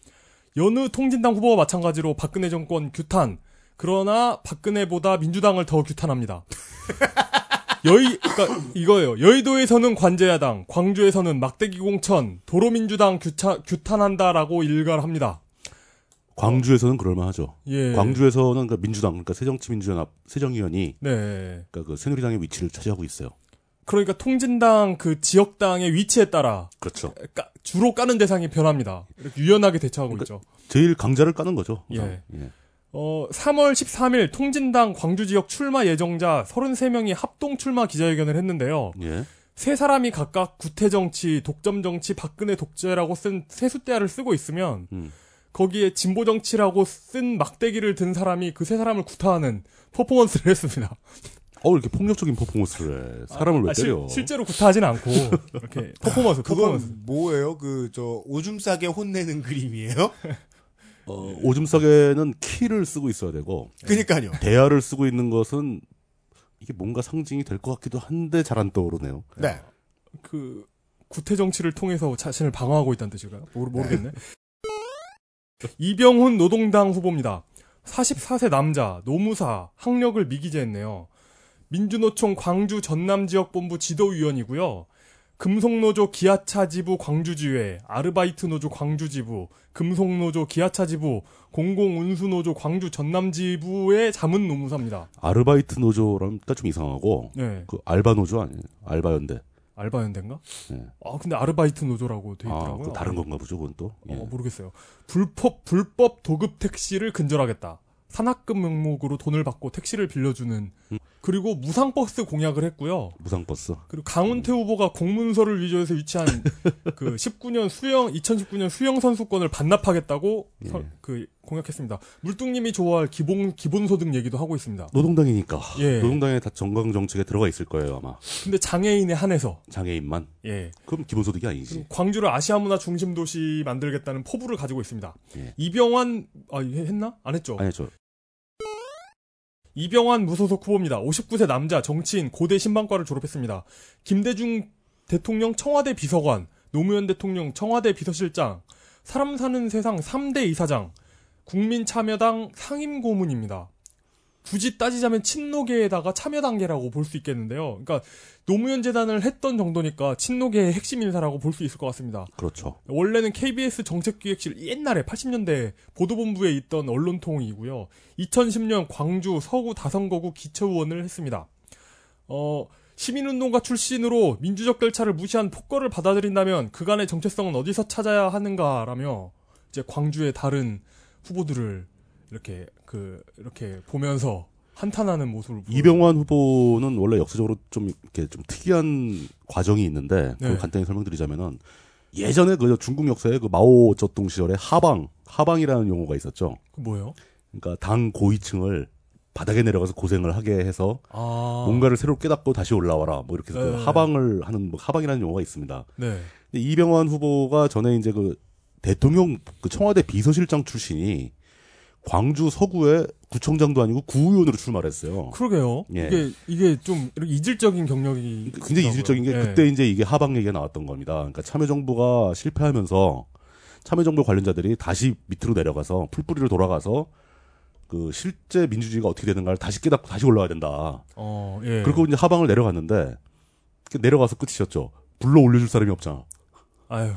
여느 통진당 후보와 마찬가지로 박근혜 정권 규탄 그러나 박근혜보다 민주당을 더 규탄합니다. 여의 그러니까 이거예요. 여의도에서는 관제야당, 광주에서는 막대기 공천, 도로민주당 규차, 규탄한다라고 일갈합니다. 광주에서는 그럴만하죠. 예. 광주에서는 그 민주당, 그러니까 새정치민주연합 새정의원이 네. 그러니까 그 새누리당의 위치를 차지하고 있어요. 그러니까 통진당 그 지역당의 위치에 따라 그렇죠. 까- 주로 까는 대상이 변합니다. 이렇게 유연하게 대처하고 있죠. 제일 강자를 까는 거죠. 예. 예. 어, 3월 13일 통진당 광주 지역 출마 예정자 33명이 합동 출마 기자회견을 했는데요. 예. 세 사람이 각각 구태 정치, 독점 정치, 박근혜 독재라고 쓴 세숫대야를 쓰고 있으면 음. 거기에 진보 정치라고 쓴 막대기를 든 사람이 그 세 사람을 구타하는 퍼포먼스를 했습니다. 어 이렇게 폭력적인 퍼포먼스를 해. 사람을 왜 아, 실- 때려? 실 제로 구타하진 않고 이렇게 퍼포먼스, 퍼포먼스. 그건 뭐예요? 그 저 오줌 싸게 혼내는 그림이에요? 어, 오줌 싸개는 키를 쓰고 있어야 되고 그니까요. 대야를 쓰고 있는 것은 이게 뭔가 상징이 될 것 같기도 한데 잘 안 떠오르네요. 네. 그 구태 정치를 통해서 자신을 방어하고 있다는 뜻일까요? 모르, 모르겠네. 이병훈 노동당 후보입니다. 44세 남자, 노무사, 학력을 미기재했네요. 민주노총 광주 전남 지역 본부 지도위원이고요. 금속노조 기아차 지부 광주지회, 아르바이트 노조 광주 지부, 금속노조 기아차 지부, 공공운수노조 광주 전남 지부의 자문 노무사입니다. 아르바이트 노조라니까 좀 이상하고 네. 그 알바 노조 아니에요? 알바 연대. 알바연대인가? 네. 아, 근데 아르바이트 노조라고 돼 아, 있더라고요. 그 다른 건가 보죠, 그건 또. 예. 어, 모르겠어요. 불법, 불법 도급 택시를 근절하겠다. 산학금 명목으로 돈을 받고 택시를 빌려주는. 음. 그리고 무상버스 공약을 했고요. 무상버스. 그리고 강훈태 후보가 공문서를 위조해서 유치한 그 19년 수영, 2019년 수영 선수권을 반납하겠다고 예. 서- 그 공약했습니다. 물뚱님이 좋아할 기본, 기본소득 얘기도 하고 있습니다. 노동당이니까. 예. 노동당에 다 정강 정책에 들어가 있을 거예요, 아마. 근데 장애인에 한해서, 장애인만. 예. 그럼 기본소득이 아니지. 광주를 아시아 문화 중심 도시 만들겠다는 포부를 가지고 있습니다. 예. 이병환 아 했나? 안 했죠. 아니, 저, 이병환 무소속 후보입니다. 59세 남자 정치인 고대 신방과를 졸업했습니다. 김대중 대통령 청와대 비서관, 노무현 대통령 청와대 비서실장, 사람 사는 세상 3대 이사장, 국민참여당 상임고문입니다. 굳이 따지자면 친노계에다가 참여단계라고 볼 수 있겠는데요. 그러니까 노무현 재단을 했던 정도니까 친노계의 핵심 인사라고 볼 수 있을 것 같습니다. 그렇죠. 원래는 KBS 정책기획실 옛날에 80년대 보도본부에 있던 언론통이고요. 2010년 광주 서구 다선거구 기초의원을 했습니다. 어, 시민운동가 출신으로 민주적 절차를 무시한 폭거를 받아들인다면 그간의 정체성은 어디서 찾아야 하는가라며 이제 광주의 다른 후보들을 이렇게 그 이렇게 보면서 한탄하는 모습을 이병환 후보는 원래 역사적으로 좀 이렇게 좀 특이한 과정이 있는데 네. 간단히 설명드리자면은 예전에 그 중국 역사에 그 마오 쩌둥 시절에 하방 하방이라는 용어가 있었죠. 그 뭐예요? 그러니까 당 고위층을 바닥에 내려가서 고생을 하게 해서 아 뭔가를 새로 깨닫고 다시 올라와라 뭐 이렇게 해서 그 네. 하방을 하는 뭐 하방이라는 용어가 있습니다. 네. 이병환 후보가 전에 이제 그 대통령 그 청와대 비서실장 출신이 광주 서구에 구청장도 아니고 구의원으로 출마했어요. 그러게요. 예. 이게 이게 좀 이질적인 경력이 굉장히 이질적인 게 예. 그때 이제 이게 하방 얘기가 나왔던 겁니다. 그러니까 참여정부가 실패하면서 참여정부 관련자들이 다시 밑으로 내려가서 풀뿌리로 돌아가서 그 실제 민주주의가 어떻게 되는가를 다시 깨닫고 다시 올라와야 된다. 어, 예. 그리고 이제 하방을 내려갔는데 그 내려가서 끝이셨죠. 불러 올려줄 사람이 없잖아. 아유.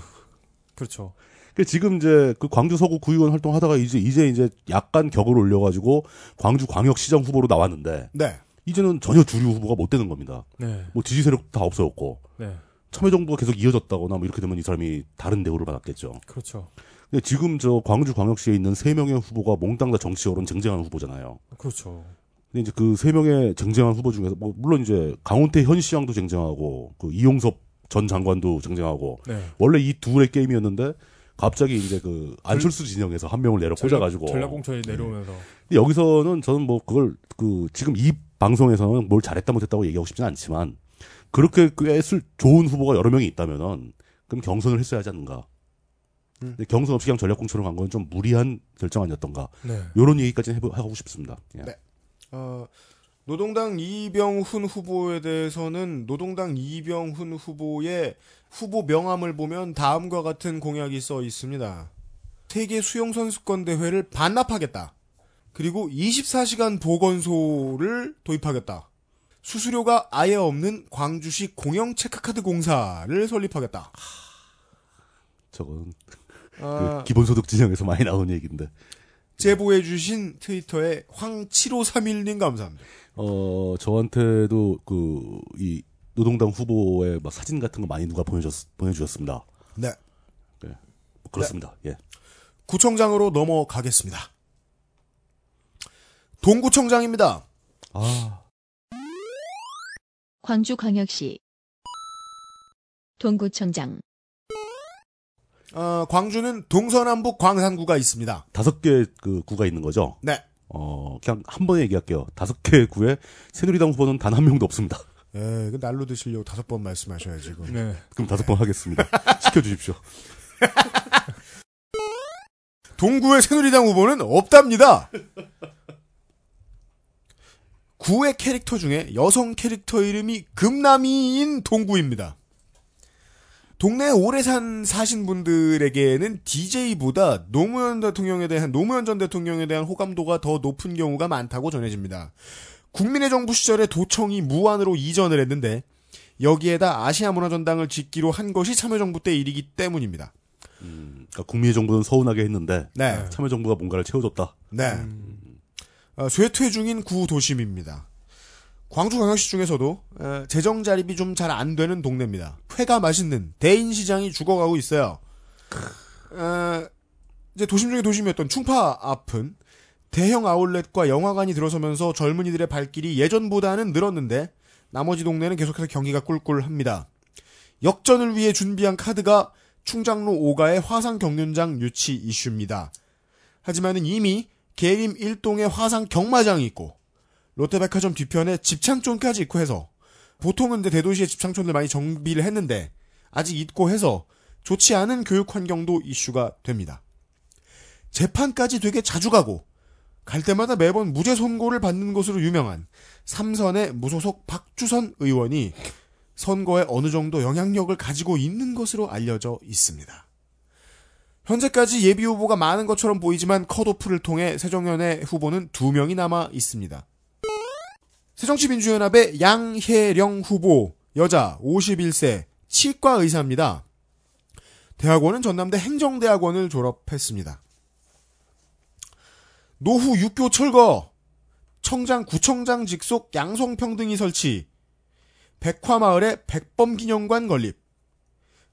그렇죠. 그 지금 이제 그 광주 서구 구의원 활동하다가 이제 이제 이제 약간 격을 올려가지고 광주 광역시장 후보로 나왔는데 네. 이제는 전혀 주류 후보가 못 되는 겁니다. 네. 뭐 지지 세력 다 없어졌고 네. 참여 정부가 계속 이어졌다거나 뭐 이렇게 되면 이 사람이 다른 대우를 받았겠죠. 그렇죠. 근데 지금 저 광주 광역시에 있는 세 명의 후보가 몽땅 다 정치적으로는 쟁쟁한 후보잖아요. 그렇죠. 근데 이제 그 세 명의 쟁쟁한 후보 중에서 뭐 물론 이제 강원태 현 시장도 쟁쟁하고 그 이용섭 전 장관도 쟁쟁하고 네. 원래 이 둘의 게임이었는데 갑자기 이제 그 안철수 진영에서 한 명을 내려 꽂아가지고 전략공천이 내려오면서 근데 여기서는 저는 뭐 그걸 그 지금 이 방송에서는 뭘 잘했다 못했다고 얘기하고 싶진 않지만 그렇게 꽤 쓸- 좋은 후보가 여러 명이 있다면은 그럼 경선을 했어야 하지 않는가. 음. 근데 경선 없이 그냥 전략공천을 간건 좀 무리한 결정 아니었던가. 네. 요런 얘기까지는 해보, 하고 싶습니다. 예. 네. 어, 노동당 이병훈 후보에 대해서는 노동당 이병훈 후보의 후보 명함을 보면 다음과 같은 공약이 써 있습니다. 세계 수영 선수권 대회를 반납하겠다. 그리고 24시간 보건소를 도입하겠다. 수수료가 아예 없는 광주시 공영 체크카드 공사를 설립하겠다. 저건 아, 그 기본소득 진영에서 많이 나온 얘기인데. 제보해주신 트위터에 황7531님 감사합니다. 어, 저한테도 그, 이, 노동당 후보의 막 사진 같은 거 많이 누가 보내줬, 보내주셨습니다. 네. 뭐 그렇습니다. 예. 구청장으로 넘어가겠습니다. 동구청장입니다. 아, 광주광역시 동구청장 어, 광주는 동서남북 광산구가 있습니다. 다섯 개 그 구가 있는 거죠? 네. 어, 그냥 한 번에 얘기할게요. 다섯 개 구에 새누리당 후보는 단 한 명도 없습니다. 예, 그 날로 드시려고 다섯 번 말씀하셔야지. 지금. 네. 그럼 다섯 번 하겠습니다. 시켜주십시오. 동구의 새누리당 후보는 없답니다. 구의 캐릭터 중에 여성 캐릭터 이름이 금남이인 동구입니다. 동네에 오래 산 사신 분들에게는 DJ보다 노무현 대통령에 대한 노무현 전 대통령에 대한 호감도가 더 높은 경우가 많다고 전해집니다. 국민의 정부 시절에 도청이 무안으로 이전을 했는데 여기에다 아시아 문화전당을 짓기로 한 것이 참여정부 때 일이기 때문입니다. 그러니까 국민의 정부는 서운하게 했는데 네. 참여정부가 뭔가를 채워줬다. 네. 어, 쇠퇴 중인 구도심입니다. 광주광역시 중에서도 어, 재정 자립이 좀 잘 안 되는 동네입니다. 회가 맛있는 대인 시장이 죽어가고 있어요. 어, 이제 도심 중에 도심이었던 충파 앞은 대형 아울렛과 영화관이 들어서면서 젊은이들의 발길이 예전보다는 늘었는데 나머지 동네는 계속해서 경기가 꿀꿀합니다. 역전을 위해 준비한 카드가 충장로 5가의 화상 경륜장 유치 이슈입니다. 하지만은 이미 계림 1동에 화상 경마장이 있고 롯데백화점 뒤편에 집창촌까지 있고 해서 보통은 대도시의 집창촌을 많이 정비를 했는데 아직 있고 해서 좋지 않은 교육 환경도 이슈가 됩니다. 재판까지 되게 자주 가고 갈 때마다 매번 무죄 선고를 받는 것으로 유명한 삼선의 무소속 박주선 의원이 선거에 어느 정도 영향력을 가지고 있는 것으로 알려져 있습니다. 현재까지 예비 후보가 많은 것처럼 보이지만 컷오프를 통해 새정연의 후보는 두 명이 남아 있습니다. 새정치민주연합의 양혜령 후보, 여자, 51세, 치과 의사입니다. 대학원은 전남대 행정대학원을 졸업했습니다. 노후 6교 철거, 청장 구청장 직속 양성평등이 설치, 백화마을의 백범기념관 건립,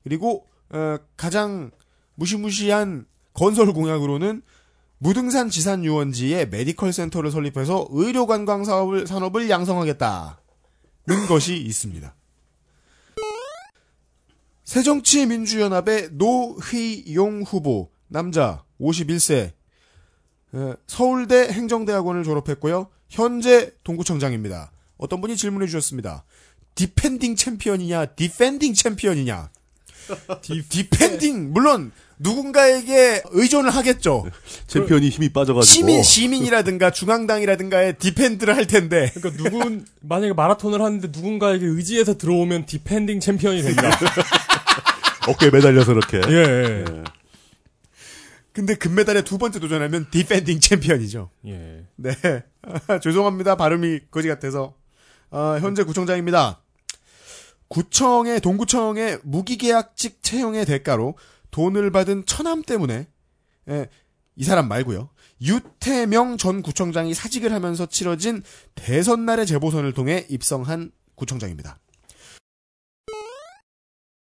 그리고 어, 가장 무시무시한 건설 공약으로는 무등산 지산 유원지에 medical 센터를 설립해서 의료 관광 사업을 산업을 양성하겠다는 것이 있습니다. 새정치민주연합의 노희용 후보 남자 51세. 어, 서울대 행정대학원을 졸업했고요. 현재 동구청장입니다. 어떤 분이 질문해 주셨습니다. defending 챔피언이냐, depending 챔피언이냐. depending 물론 누군가에게 의존을 하겠죠. 챔피언이 힘이 빠져가지고 시민 시민이라든가 중앙당이라든가의 depend를 할 텐데 그러니까 누군 만약에 마라톤을 하는데 누군가에게 의지해서 들어오면 depending 챔피언이 됩니다. 어깨에 매달려서 이렇게. 예, 예. 예. 근데 금메달에 두 번째 도전하면 defending 챔피언이죠. 예. 네. 죄송합니다. 발음이 거지 같아서. 어, 현재 구청장입니다. 구청의, 동구청의 무기계약직 채용의 대가로 돈을 받은 처남 때문에, 예, 이 사람 말고요. 유태명 전 구청장이 사직을 하면서 치러진 대선날의 재보선을 통해 입성한 구청장입니다.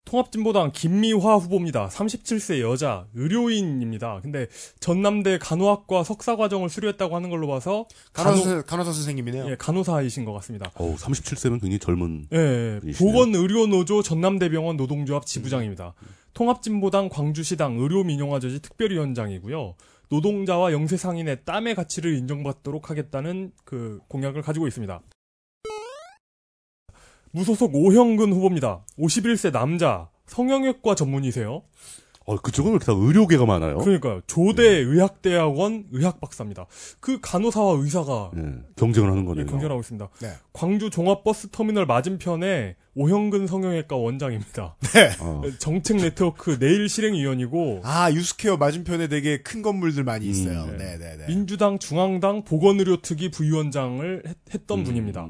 통합진보당 김미화 후보입니다. 37세 여자, 의료인입니다. 근데 전남대 간호학과 석사 과정을 수료했다고 하는 걸로 봐서 간호사, 간호사 선생님이네요. 예, 간호사이신 것 같습니다. 어우, 37세면 굉장히 젊은. 예, 예. 보건의료노조 전남대병원 노동조합 지부장입니다. 통합진보당 광주시당 의료민영화저지 특별위원장이고요. 노동자와 영세상인의 땀의 가치를 인정받도록 하겠다는 그 공약을 가지고 있습니다. 무소속 오형근 후보입니다. 51세 남자, 성형외과 전문의세요. 어, 그쪽은 왜 이렇게 다 의료계가 많아요? 그러니까 조대 의학대학원 의학박사입니다. 그 간호사와 의사가 예, 경쟁을 하는 거네요. 예, 경쟁하고 있습니다. 네. 광주 종합버스 터미널 맞은편에 오형근 성형외과 원장입니다. 어. 정책 네트워크 내일 실행위원이고 아, 유스퀘어 맞은편에 되게 큰 건물들 많이 있어요. 음, 네, 네, 네. 민주당 중앙당 보건의료특위 부위원장을 했, 던 분입니다.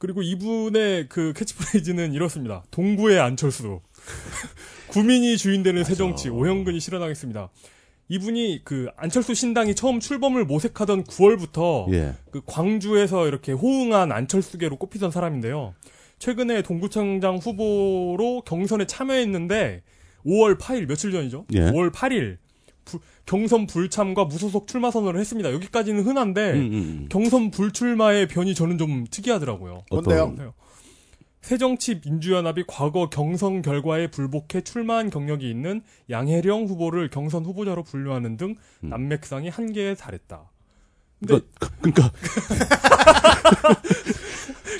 음. 그리고 이분의 그 캐치프레이즈는 이렇습니다. 동구의 안철수. 구민이 주인되는 새정치 오형근이 실현하겠습니다. 이분이 그 안철수 신당이 처음 출범을 모색하던 9월부터 예. 그 광주에서 이렇게 호응한 안철수계로 꼽히던 사람인데요. 최근에 동구청장 후보로 경선에 참여했는데 5월 8일 며칠 전이죠. 예. 5월 8일 부- 경선 불참과 무소속 출마 선언을 했습니다. 여기까지는 흔한데 음, 음, 음. 경선 불출마의 변이 저는 좀 특이하더라고요. 뭔데요? 어떤- 새정치 민주연합이 과거 경선 결과에 불복해 출마한 경력이 있는 양혜령 후보를 경선 후보자로 분류하는 등 음. 난맥상이 한계에 달했다. 근데 그러니까, 그러니까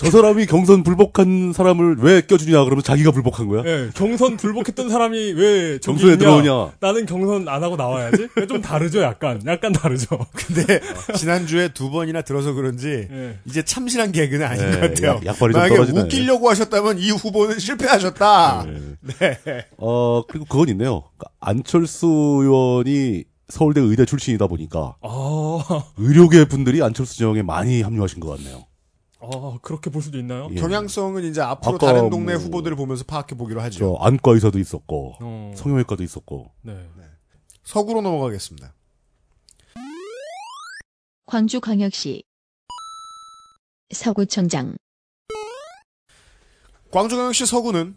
저 사람이 경선 불복한 사람을 왜 껴주냐 그러면 자기가 불복한 거야? 예, 경선 불복했던 사람이 왜 경선에 있냐? 들어오냐? 나는 경선 안 하고 나와야지. 좀 다르죠, 약간. 약간 다르죠. 근데 지난 주에 두 번이나 들어서 그런지 예. 이제 참신한 개그는 아닌 네, 것 같아요. 약- 만약에 떨어지네. 웃기려고 하셨다면 이 후보는 실패하셨다. 네. 어 그리고 그건 있네요. 그러니까 안철수 의원이 서울대 의대 출신이다 보니까 아, 의료계 분들이 안철수 진영에 많이 합류하신 것 같네요. 아, 그렇게 볼 수도 있나요? 예. 경향성은 이제 앞으로 다른 동네 뭐- 후보들을 보면서 파악해 보기로 저 하죠. 안과 의사도 있었고 어. 성형외과도 있었고 네. 서구로 넘어가겠습니다. 광주광역시 서구청장 광주광역시 서구는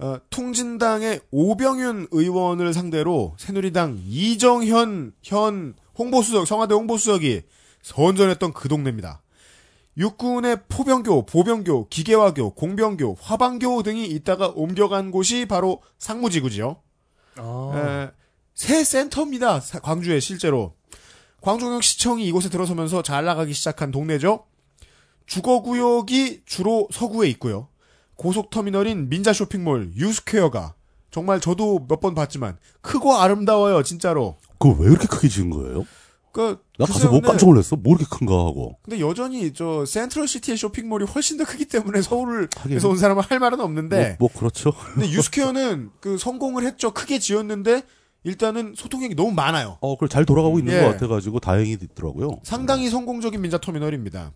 어, 통진당의 오병윤 의원을 상대로 새누리당 이정현 현 홍보수석 청와대 홍보수석이 선전했던 그 동네입니다. 육군의 포병교, 보병교, 기계화교, 공병교, 화방교 등이 있다가 옮겨간 곳이 바로 상무지구지요. 아. 에, 새 센터입니다. 사- 광주에 실제로. 광주광역시청이 이곳에 들어서면서 잘 나가기 시작한 동네죠. 주거구역이 주로 서구에 있고요. 고속터미널인 민자 쇼핑몰 유스퀘어가 정말 저도 몇 번 봤지만 크고 아름다워요, 진짜로. 그거 왜 이렇게 크게 지은 거예요? 그나 가서 뭐 근데- 깜짝 놀랐어. 뭐 이렇게 큰가 하고. 근데 여전히 저 센트럴 시티의 쇼핑몰이 훨씬 더 크기 때문에 서울에서 하긴. 온 사람은 할 말은 없는데 뭐, 뭐 그렇죠. 근데 유스퀘어는 그 성공을 했죠. 크게 지었는데 일단은 소통력이 너무 많아요. 어, 그걸 잘 돌아가고 있는 예. 것 같아가지고 다행이더라고요. 상당히 성공적인 민자 터미널입니다.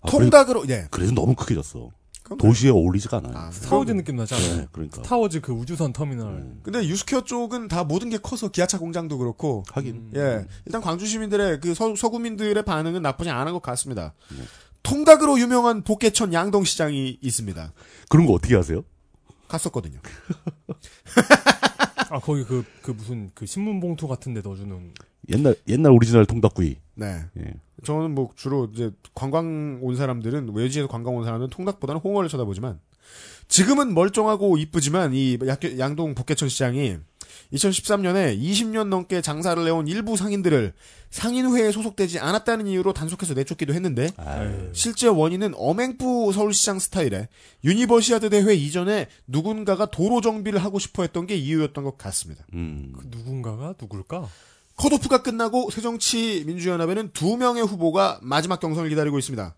아, 통닭으로 예. 그래도 너무 크게 졌어. 도시에 어울리지가 않아요. 아, 스타워즈 느낌 나지 않아요? 네, 그러니까. 스타워즈 그 우주선 터미널. 음, 근데 유스퀘어 쪽은 다 모든 게 커서 기아차 공장도 그렇고 하긴. 예 일단 광주 시민들의 그 서, 서구민들의 반응은 나쁘지 않은 것 같습니다. 네. 통닭으로 유명한 복개천 양동시장이 있습니다. 그런 거 어떻게 하세요? 갔었거든요. 아, 거기 그, 그 무슨 그 신문 봉투 같은 데 넣어주는. 옛날, 옛날 오리지널 통닭구이. 네. 예. 저는 뭐 주로 이제 관광 온 사람들은 외지에서 관광 온 사람들은 통닭보다는 홍어를 쳐다보지만 지금은 멀쩡하고 이쁘지만 이 약- 양동 복개천 시장이 2013년에 20년 넘게 장사를 해온 일부 상인들을 상인회에 소속되지 않았다는 이유로 단속해서 내쫓기도 했는데 네. 실제 원인은 이명박 서울시장 스타일의 유니버시아드 대회 이전에 누군가가 도로 정비를 하고 싶어 했던 게 이유였던 것 같습니다. 음. 그 누군가가 누굴까? 컷오프가 끝나고 새정치 민주연합에는 두 명의 후보가 마지막 경선을 기다리고 있습니다.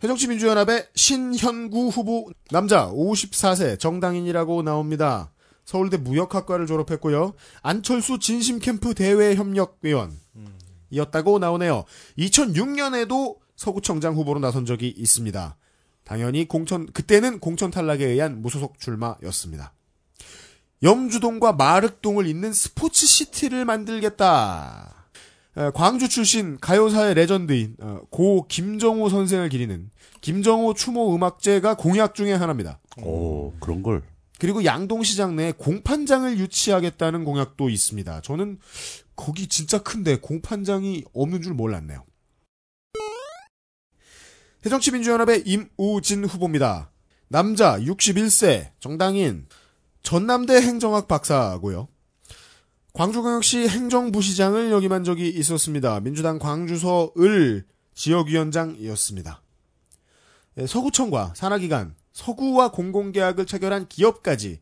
새정치 민주연합의 신현구 후보 남자 54세 정당인이라고 나옵니다. 서울대 무역학과를 졸업했고요. 안철수 진심캠프 대외협력위원이었다고 나오네요. 2006년에도 서구청장 후보로 나선 적이 있습니다. 당연히 공천 그때는 공천 탈락에 의한 무소속 출마였습니다. 염주동과 마륵동을 잇는 스포츠 시티를 만들겠다. 에, 광주 출신 가요사의 레전드인 어, 고 김정호 선생을 기리는 김정호 추모 음악제가 공약 중의 하나입니다. 어, 그런 걸. 그리고 양동시장 내에 공판장을 유치하겠다는 공약도 있습니다. 저는 거기 진짜 큰데 공판장이 없는 줄 몰랐네요. 새정치민주연합의 임우진 후보입니다. 남자 61세 정당인 전남대 행정학 박사고요. 광주광역시 행정부시장을 역임한 적이 있었습니다. 민주당 광주서 을 지역위원장이었습니다. 예, 서구청과 산하기관, 서구와 공공계약을 체결한 기업까지의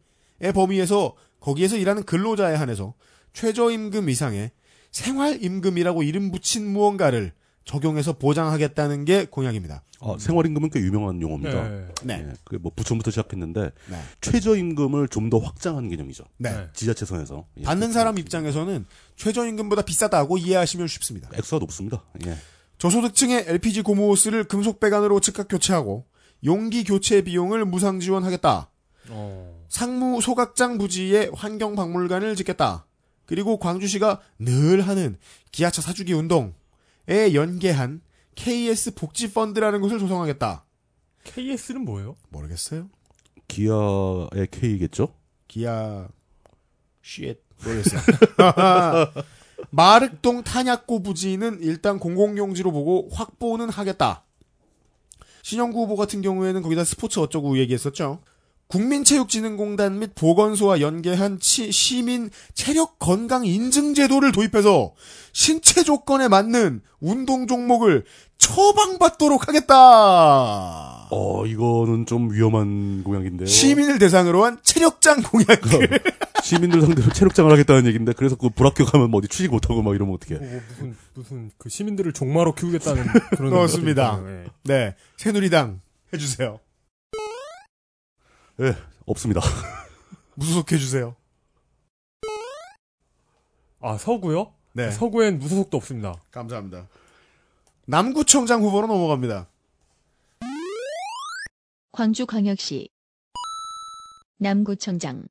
범위에서 거기에서 일하는 근로자에 한해서 최저임금 이상의 생활임금이라고 이름 붙인 무언가를 적용해서 보장하겠다는 게 공약입니다. 아, 생활임금은 꽤 유명한 용어입니다. 네. 네. 예, 그게 뭐 부천부터 시작했는데 네. 최저임금을 좀 더 확장한 개념이죠. 네. 네. 지자체선에서 예, 받는 사람 입장에서는 최저임금보다 비싸다고 이해하시면 쉽습니다. 액수가 높습니다. 예. 저소득층의 LPG 고무호스를 금속 배관으로 즉각 교체하고 용기 교체 비용을 무상 지원하겠다. 어. 상무 소각장 부지에 환경 박물관을 짓겠다. 그리고 광주시가 늘 하는 기아차 사주기 운동에 연계한 KS 복지 펀드라는 것을 조성하겠다. KS는 뭐예요? 모르겠어요. 기아의 K겠죠? 기아 shit 모르겠어요. 마륵동 탄약고 부지는 일단 공공용지로 보고 확보는 하겠다. 신영구 후보 같은 경우에는 거기다 스포츠 어쩌고 얘기했었죠. 국민체육진흥공단 및 보건소와 연계한 치- 시민 체력 건강 인증 제도를 도입해서 신체 조건에 맞는 운동 종목을 처방받도록 하겠다. 어, 이거는 좀 위험한 공약인데요. 시민을 대상으로 한 체력장 공약을 시민들 상대로 체력장을 하겠다는 얘기인데 그래서 그 불합격 하면 뭐 어디 취직 못하고 막 이러면 어떡해. 뭐, 뭐 무슨 무슨 그 시민들을 종마로 키우겠다는 그런 그렇습니다. 예. 네, 새누리당 해주세요. 예, 없습니다. 무소속 해주세요. 아 서구요? 네, 서구엔 무소속도 없습니다. 감사합니다. 남구청장 후보로 넘어갑니다. 광주광역시 남구청장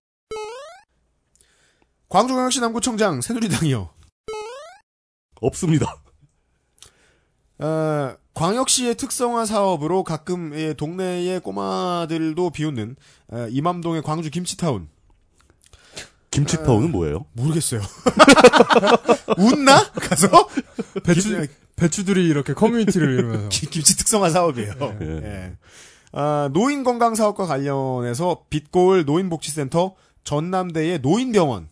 광주광역시 남구청장 새누리당이요. 없습니다. 어, 광역시의 특성화 사업으로 가끔 예, 동네의 꼬마들도 비웃는 어, 이맘동의 광주 김치타운 김치타운은 뭐예요? 모르겠어요. 웃나 가서 배추 김- 배추들이 이렇게 커뮤니티를 이루면서 기- 김치 특성화 사업이에요. 예. 예. 아, 노인 건강 사업과 관련해서 빛고을 노인복지센터 전남대의 노인병원이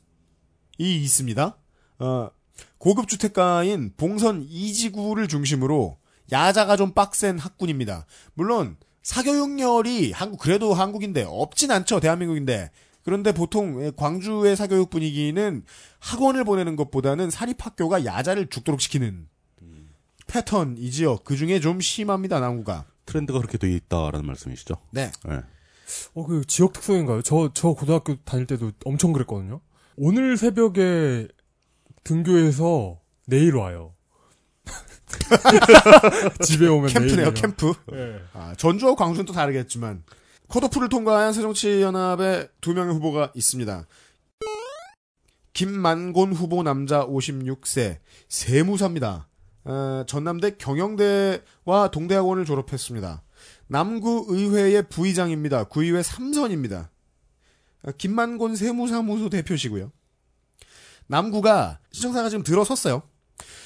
있습니다. 어, 고급 주택가인 봉선 이지구를 중심으로 야자가 좀 빡센 학군입니다. 물론 사교육열이 한국 그래도 한국인데 없진 않죠 대한민국인데 그런데 보통 예, 광주의 사교육 분위기는 학원을 보내는 것보다는 사립학교가 야자를 죽도록 시키는 패턴이지요. 그 중에 좀 심합니다 남구가. 트렌드가 그렇게 돼 있다라는 말씀이시죠? 네. 네. 어, 그 지역 특성인가요? 저, 저 고등학교 다닐 때도 엄청 그랬거든요. 오늘 새벽에 등교해서 내일 와요. 집에 오면 캠프네요. 캠프. 예. 아, 전주와 광주는 또 다르겠지만 컷오프를 통과한 새정치연합의 두 명의 후보가 있습니다. 김만곤 후보 남자 56세 세무사입니다. 어, 전남대 경영대와 동대학원을 졸업했습니다. 남구의회의 부의장입니다. 구의회 3선입니다. 어, 김만곤 세무사무소 대표시고요. 남구가 신청사가 지금 들어섰어요.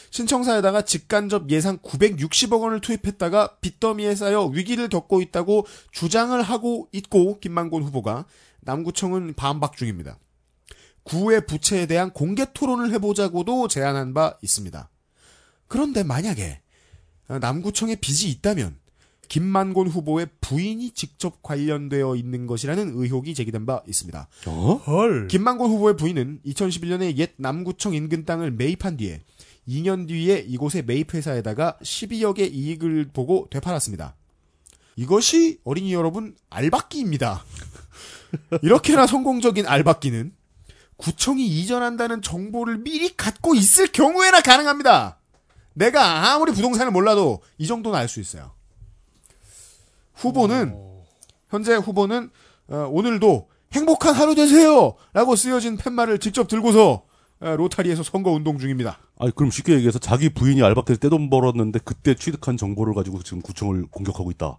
신청사에다가 직간접 예산 960억 원을 투입했다가 빚더미에 쌓여 위기를 겪고 있다고 주장을 하고 있고 김만곤 후보가 남구청은 반박 중입니다. 구의 부채에 대한 공개 토론을 해보자고도 제안한 바 있습니다. 그런데 만약에 남구청에 빚이 있다면 김만곤 후보의 부인이 직접 관련되어 있는 것이라는 의혹이 제기된 바 있습니다. 어? 헐. 김만곤 후보의 부인은 2011년에 옛 남구청 인근 땅을 매입한 뒤에 2년 뒤에 이곳의 매입회사에다가 12억의 이익을 보고 되팔았습니다. 이것이 어린이 여러분 알박기입니다. 이렇게나 성공적인 알박기는 구청이 이전한다는 정보를 미리 갖고 있을 경우에나 가능합니다. 내가 아무리 부동산을 몰라도 이 정도는 알 수 있어요. 후보는 현재 후보는 어, 오늘도 행복한 하루 되세요! 라고 쓰여진 팻말을 직접 들고서 어, 로타리에서 선거 운동 중입니다. 아니 그럼 쉽게 얘기해서 자기 부인이 알바까지 떼돈 벌었는데 그때 취득한 정보를 가지고 지금 구청을 공격하고 있다.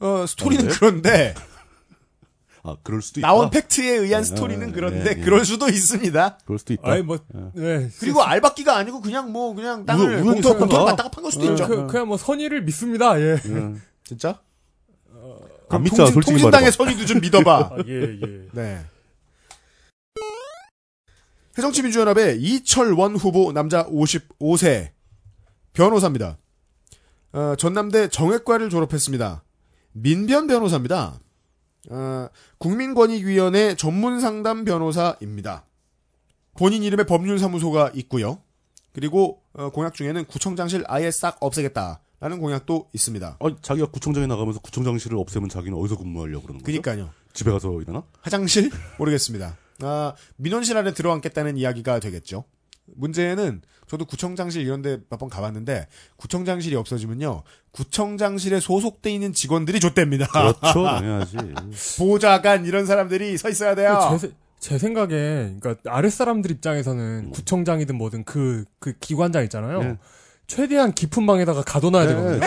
어, 스토리는 아, 네? 그런데, 아 그럴 수도 있다. 나온 팩트에 의한 네, 스토리는 네, 그런데, 네, 네. 그럴 수도 있습니다. 그럴 수도 있다. 아니 뭐 네. 그리고 알박기가 아니고 그냥 뭐, 그냥 땅을 공터. 공터를 갖다가 판 걸 수도 그, 있죠. 그, 그냥 뭐 선의를 믿습니다. 예. 예. 진짜? 안 믿자 통진, 솔직히 통진당의 말해봐. 선의도 좀 믿어봐. 아, 예, 예. 네. 새정치민주연합의 이철원 후보 남자 55세 변호사입니다. 어, 전남대 정외과를 졸업했습니다. 민변 변호사입니다. 어, 국민권익위원회 전문상담 변호사입니다. 본인 이름의 법률사무소가 있고요. 그리고 어, 공약 중에는 구청장실 아예 싹 없애겠다라는 공약도 있습니다. 아니, 자기가 구청장에 나가면서 구청장실을 없애면 자기는 어디서 근무하려고 그러는 거죠? 그니까요. 집에 가서 일하나? 화장실? 모르겠습니다. 아, 민원실 안에 들어앉겠다는 이야기가 되겠죠. 문제는 저도 구청장실 이런 데 몇 번 가봤는데 구청장실이 없어지면요. 구청장실에 소속돼 있는 직원들이 좆됩니다. 그렇죠, 당연하지. 보좌관 이런 사람들이 서 있어야 돼요. 제, 세- 제 생각에, 그러니까 아랫사람들 입장에서는 구청장이든 뭐든 그, 그 기관장 있잖아요. 예. 최대한 깊은 방에다가 가둬놔야 되거든요.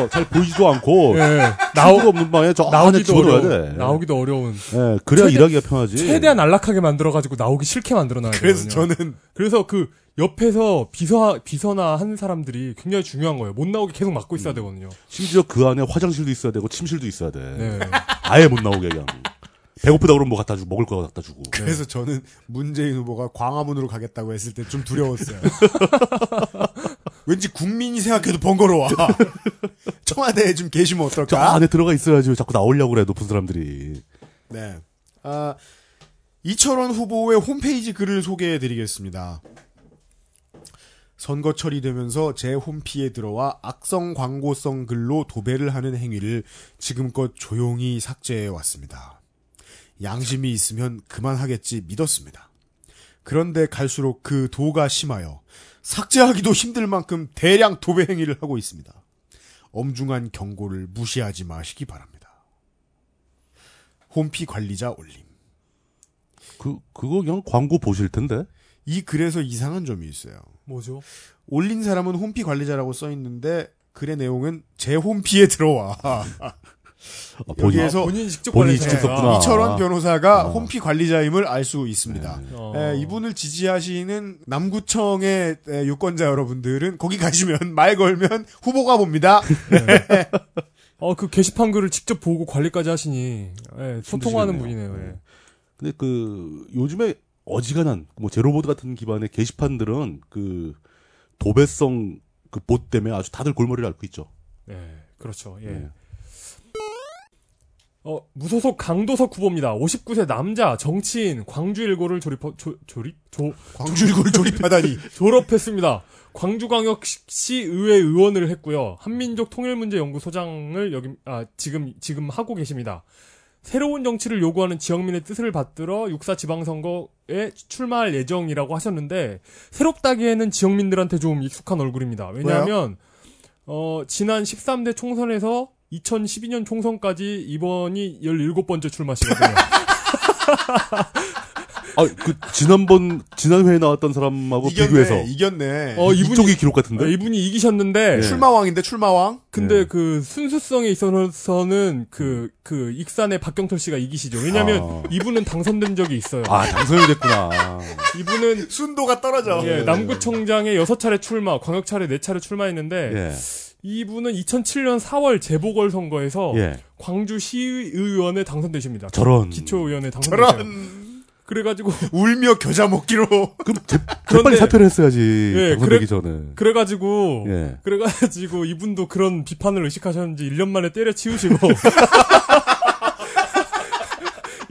저잘 보이지도 않고 예. 나오 나오, 없는 방에 저 안에 나오기도 어려운, 돼. 나오기도 어려운. 예, 그래야 최대- 일하기가 편하지. 최대한 안락하게 만들어가지고 나오기 싫게 만들어놔야 그래서 되거든요. 저는 그래서 그 옆에서 비서 비서나 하는 사람들이 굉장히 중요한 거예요. 못 나오게 계속 막고 있어야 되거든요. 심지어 그 안에 화장실도 있어야 되고 침실도 있어야 돼. 네. 아예 못 나오게 그냥. 배고프다 그러면 뭐 갖다 주고 먹을 거 갖다 주고. 그래서 저는 문재인 후보가 광화문으로 가겠다고 했을 때 좀 두려웠어요. 왠지 국민이 생각해도 번거로워. 청와대에 좀 계시면 저 어떨까? 안에 들어가 있어야지 자꾸 나오려고 그래 높은 사람들이. 네. 아, 이철원 후보의 홈페이지 글을 소개해 드리겠습니다. 선거철이 되면서 제 홈피에 들어와 악성 광고성 글로 도배를 하는 행위를 지금껏 조용히 삭제해 왔습니다. 양심이 있으면 그만하겠지 믿었습니다. 그런데 갈수록 그 도가 심하여 삭제하기도 힘들 만큼 대량 도배 행위를 하고 있습니다. 엄중한 경고를 무시하지 마시기 바랍니다. 홈피 관리자 올림. 그 그거 그냥 광고 보실 텐데. 이 글에서 이상한 점이 있어요. 뭐죠? 올린 사람은 홈피 관리자라고 써 있는데 글의 내용은 제 홈피에 들어와. 아, 본인 여기에서 본인이 직접 본인이 관리하잖아요. 직접 썼구나. 이철원 변호사가 아. 홈피 관리자임을 알 수 있습니다. 어. 에, 이분을 지지하시는 남구청의 에, 유권자 여러분들은 거기 가시면 말 걸면 후보가 봅니다. 어, 그 게시판 글을 직접 보고 관리까지 하시니, 예, 소통하는 힘드시겠네요. 분이네요, 예. 근데 그 요즘에 어지간한 뭐 제로보드 같은 기반의 게시판들은 그 도배성 그 봇 때문에 아주 다들 골머리를 앓고 있죠. 예, 그렇죠, 예. 예. 어, 무소속 강도석 후보입니다. 59세 남자, 정치인, 광주 일고를 졸입, 조, 졸입? 조, 광주 일고를 조립하다니. 졸업했습니다. 광주광역시 의회 의원을 했고요. 한민족 통일문제연구소장을 여기 아 지금 지금 하고 계십니다. 새로운 정치를 요구하는 지역민의 뜻을 받들어 육사 지방선거에 출마할 예정이라고 하셨는데 새롭다기에는 지역민들한테 좀 익숙한 얼굴입니다. 왜냐하면 어 지난 13대 총선에서 2012년 총선까지 이번이 17번째 출마시거든요. 아, 그 지난번 지난 회에 나왔던 사람하고 비교해서 이겼네. 이겼네. 어, 이분이- 이쪽이 기록 같은데. 이분이 이기셨는데 네. 출마왕인데 출마왕. 근데 네. 그 순수성에 있어서는 그, 그 익산의 박경철 씨가 이기시죠. 왜냐면 아. 이분은 당선된 적이 있어요. 아, 당선이 됐구나. 이분은 순도가 떨어져. 예, 남구청장에 여섯 차례 출마, 광역차례 네 차례 출마했는데 예. 이분은 2007년 4월 재보궐 선거에서 예. 광주 시의원에 당선되십니다. 저런. 기초의원에 당선되세요. 저런 그래가지고 울며 겨자 먹기로. 그럼 재, 그런데- 빨리 사퇴를 했어야지. 예, 당선되기 그래- 전에. 그래가지고 예. 그래가지고 이분도 그런 비판을 의식하셨는지 1년 만에 때려치우시고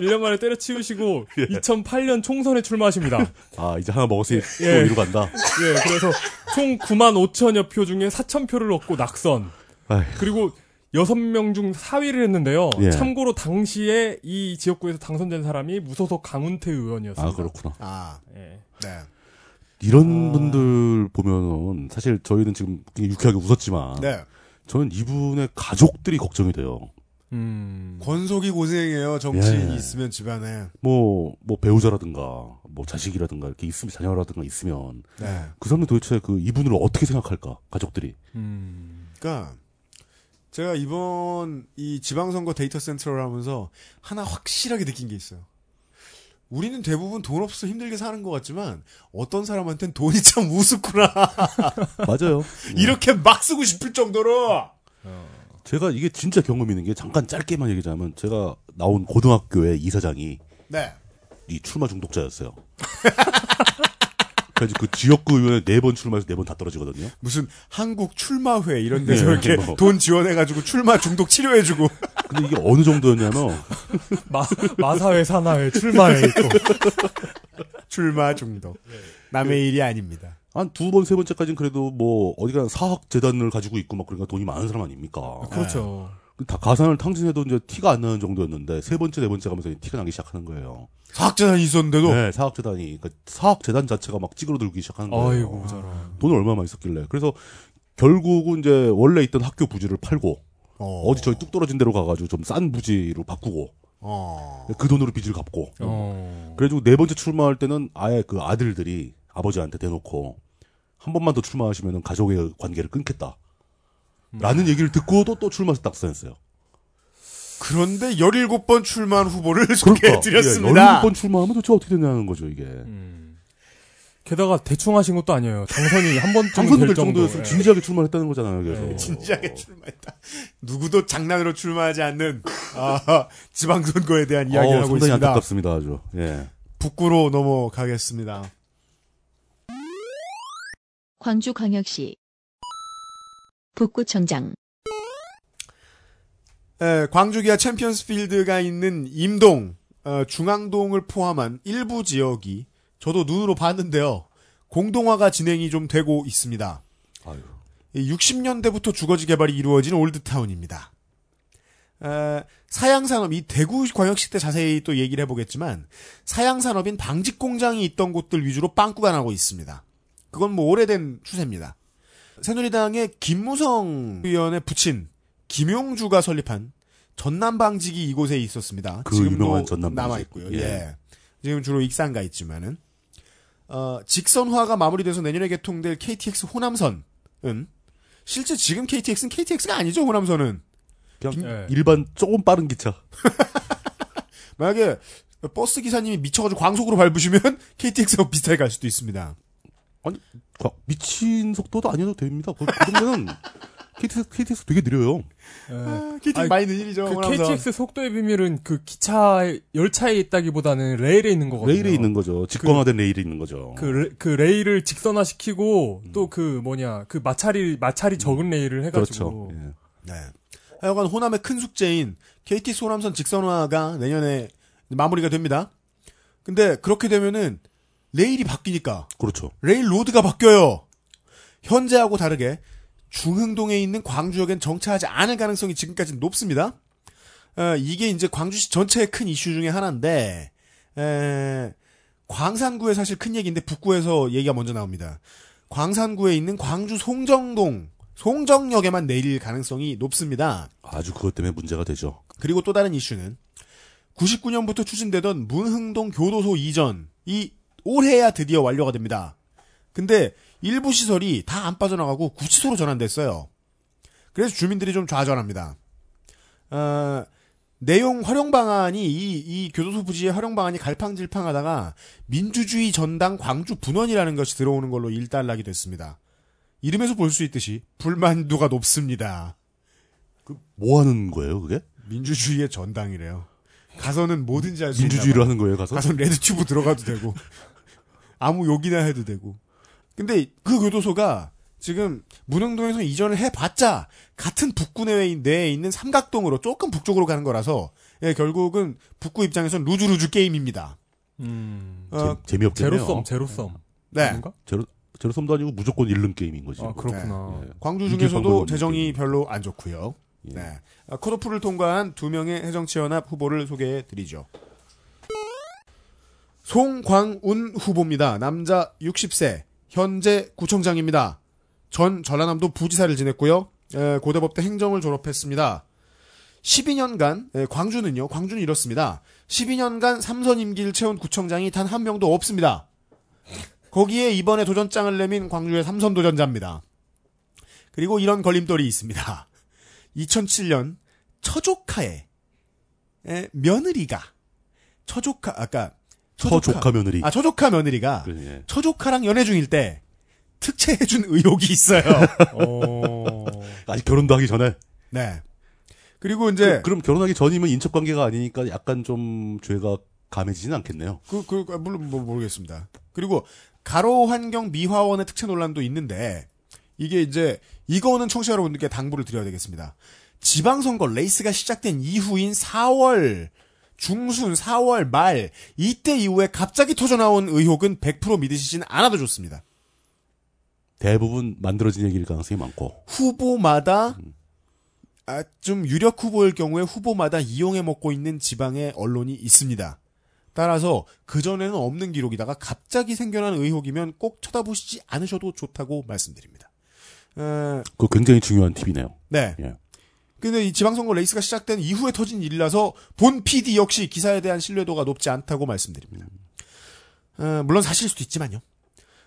1년 만에 때려치우시고 예. 2008년 총선에 출마하십니다. 아, 이제 하나 먹었으니 또 예. 위로 간다. 예, 그래서 총 9만 5천여 표 중에 4천 표를 얻고 낙선. 아휴. 그리고 6명 중 4위를 했는데요. 예. 참고로 당시에 이 지역구에서 당선된 사람이 무소속 강훈태 의원이었습니다. 아, 그렇구나. 아, 예. 네. 이런 아. 분들 보면은 사실 저희는 지금 굉장히 유쾌하게 웃었지만 네. 저는 이분의 가족들이 걱정이 돼요. 음. 권속이 고생해요. 정치인이 예. 있으면 집안에. 뭐, 뭐 배우자라든가, 뭐 자식이라든가 이렇게 있으면 자녀라든가 있으면 네. 그 사람들 도대체 그 이분을 어떻게 생각할까? 가족들이. 음. 그러니까 제가 이번 이 지방선거 데이터 센터를 하면서 하나 확실하게 느낀 게 있어요. 우리는 대부분 돈 없어서 힘들게 사는 것 같지만 어떤 사람한테는 돈이 참 우습구나. 맞아요. 이렇게 막 쓰고 싶을 정도로. 제가 이게 진짜 경험 있는 게 잠깐 짧게만 얘기하자면 제가 나온 고등학교의 이사장이 네. 이 출마 중독자였어요. 그래서 그 지역구 의원에 네번 출마해서 네 번 다 떨어지거든요. 무슨 한국 출마회 이런 데서 네, 이렇게 뭐. 돈 지원해가지고 출마 중독 치료해주고. 근데 이게 어느 정도였냐면 마, 마사회 산하회 출마회 있고. 출마 중독. 남의 일이 아닙니다. 한 두 번 세 번째까지는 그래도 뭐 어디가 사학 재단을 가지고 있고 막 그러니까 돈이 많은 사람 아닙니까? 그렇죠. 다 가산을 탕진해도 이제 티가 안 나는 정도였는데 세 번째 네 번째 가면서 티가 나기 시작하는 거예요. 사학재단이 있었는데도. 네, 사학 재단이 그러니까 사학 재단 자체가 막 찌그러들기 시작하는 거예요. 아이고, 저런. 돈을 얼마 많이 썼길래. 그래서 결국은 이제 원래 있던 학교 부지를 팔고 어. 어. 디 저희 뚝 떨어진 데로 가가지고 좀 싼 부지로 바꾸고 어. 그 돈으로 빚을 갚고. 어. 그래가지고 네 번째 출마할 때는 아예 그 아들들이 아버지한테 대놓고 한 번만 더 출마하시면은 가족의 관계를 끊겠다. 라는 얘기를 듣고도 또 출마해서 낙선했어요. 그런데 17번 출마한 후보를 그러니까 소개해드렸습니다. 예, 17번 출마하면 도대체 어떻게 되냐는 거죠, 이게. 음. 게다가 대충 하신 것도 아니에요. 당선이 한 번쯤 당선될 될 정도. 정도였으면 진지하게 출마했다는 거잖아요, 그래서. 네. 진지하게 출마했다. 누구도 장난으로 출마하지 않는 아, 지방선거에 대한 이야기를 어, 하고 상당히 있습니다. 안타깝습니다, 아주. 예. 북구로 넘어가겠습니다. 광주광역시 북구청장 에, 광주기아 챔피언스필드가 있는 임동, 어, 중앙동을 포함한 일부 지역이 저도 눈으로 봤는데요. 공동화가 진행이 좀 되고 있습니다. 아유. 이 60년대부터 주거지 개발이 이루어진 올드타운입니다. 에, 사양산업, 이 대구광역시 때 자세히 또 얘기를 해보겠지만, 사양산업인 방직공장이 있던 곳들 위주로 빵꾸가 나고 있습니다. 그건 뭐 오래된 추세입니다. 새누리당의 김무성 의원의 부친, 김용주가 설립한 전남방직이 이곳에 있었습니다. 그 지금도 유명한 전남방직. 남아 있고요. 예. 예. 지금 주로 익산가 있지만은, 어, 직선화가 마무리돼서 내년에 개통될 KTX 호남선은, 실제 지금 KTX는 KTX가 아니죠, 호남선은. 그냥 예. 일반 조금 빠른 기차. 만약에 버스 기사님이 미쳐가지고 광속으로 밟으시면 KTX하고 비슷하게 갈 수도 있습니다. 과- 미친 속도도 아니어도 됩니다. 그, 그 정도는 KTX, KTX 되게 느려요. 예. 아, KTX 아니, 많이 느리죠. 그. KTX 속도의 비밀은 그 기차 열차에 있다기보다는 레일에 있는 거거든요. 레일에 있는 거죠. 직관화된 레일에 있는 거죠. 그, 레, 그 레일을 직선화시키고 또그 뭐냐 그 마찰이 마찰이 적은 레일을 해가지고 그렇죠. 예. 네. 하여간 호남의 큰 숙제인 KTX 호남선 직선화가 내년에 마무리가 됩니다. 근데 그렇게 되면은 레일이 바뀌니까 그렇죠. railroad가 바뀌어요. 현재하고 다르게 중흥동에 있는 광주역엔 정차하지 않을 가능성이 지금까지 높습니다. 어, 이게 이제 광주시 전체의 큰 이슈 중에 하나인데 에, 광산구에 사실 큰 얘기인데 북구에서 얘기가 먼저 나옵니다. 광산구에 있는 광주 송정동 송정역에만 내릴 가능성이 높습니다. 아주 그것 때문에 문제가 되죠. 그리고 또 다른 이슈는 99년부터 추진되던 문흥동 교도소 이전이 올해야 드디어 완료가 됩니다. 근데 일부 시설이 다 안 빠져나가고 구치소로 전환됐어요. 그래서 주민들이 좀 좌절합니다. 어, 내용 활용 방안이 이, 이 교도소 부지의 활용 방안이 갈팡질팡하다가 민주주의 전당 광주 분원이라는 것이 들어오는 걸로 일단락이 됐습니다. 이름에서 볼 수 있듯이 불만도가 높습니다. 뭐 하는 거예요, 그게? 민주주의의 전당이래요. 가서는 뭐든지 할 수 있나 민주주의를 봐요. 하는 거예요, 가서? 가서 레드튜브 들어가도 되고 아무 욕이나 해도 되고. 근데 그 교도소가 지금 문흥동에서 이전을 해봤자 같은 북구 내에, 내에 있는 삼각동으로 조금 북쪽으로 가는 거라서 예, 결국은 북구 입장에선 lose-lose 게임입니다. 음, 어, 재, 미없겠네요 제로섬 제로섬 네. 아닌가? 제로, 제로섬도 아니고 무조건 잃는 게임인 거지. 아 그렇구나. 예. 광주 이길 중에서도 방법이 없는 재정이 게임. 별로 안 좋고요. 예. 네. 아, 컷오프를 통과한 두 명의 해정치연합 후보를 소개해 드리죠. 송광운 후보입니다. 남자 60세, 현재 구청장입니다. 전 전라남도 부지사를 지냈고요. 에, 고대법대 행정을 졸업했습니다. 12년간 에, 광주는요. 광주는 이렇습니다. 12년간 삼선 임기를 채운 구청장이 단 한 명도 없습니다. 거기에 이번에 도전장을 내민 광주의 삼선 도전자입니다. 그리고 이런 걸림돌이 있습니다. 2007년 처조카에 에, 며느리가 처조카 아까 처조카 며느리. 아 처조카 며느리가 그, 예. 처조카랑 연애 중일 때 특채해준 의혹이 있어요. 어, 아직 결혼도 하기 전에. 네. 그리고 이제 그, 럼 결혼하기 전이면 인척 관계가 아니니까 약간 좀 죄가 감해지진 않겠네요. 그, 그, 그, 물론 뭐 모르겠습니다. 그리고 가로 환경 미화원의 특채 논란도 있는데 이게 이제 이거는 청취자 여러분들께 당부를 드려야 되겠습니다. 지방선거 레이스가 시작된 이후인 4월 중순 4월 말 이때 이후에 갑자기 터져 나온 의혹은 100% 믿으시진 않아도 좋습니다. 대부분 만들어진 얘기일 가능성이 많고. 후보마다 아, 좀 유력 후보일 경우에 후보마다 이용해 먹고 있는 지방의 언론이 있습니다. 따라서 그전에는 없는 기록이다가 갑자기 생겨난 의혹이면 꼭 쳐다보시지 않으셔도 좋다고 말씀드립니다. 어, 그거 굉장히 중요한 팁이네요. 네. 예. 근데 이 지방선거 레이스가 시작된 이후에 터진 일이라서 본 PD 역시 기사에 대한 신뢰도가 높지 않다고 말씀드립니다. 어, 물론 사실일 수도 있지만요.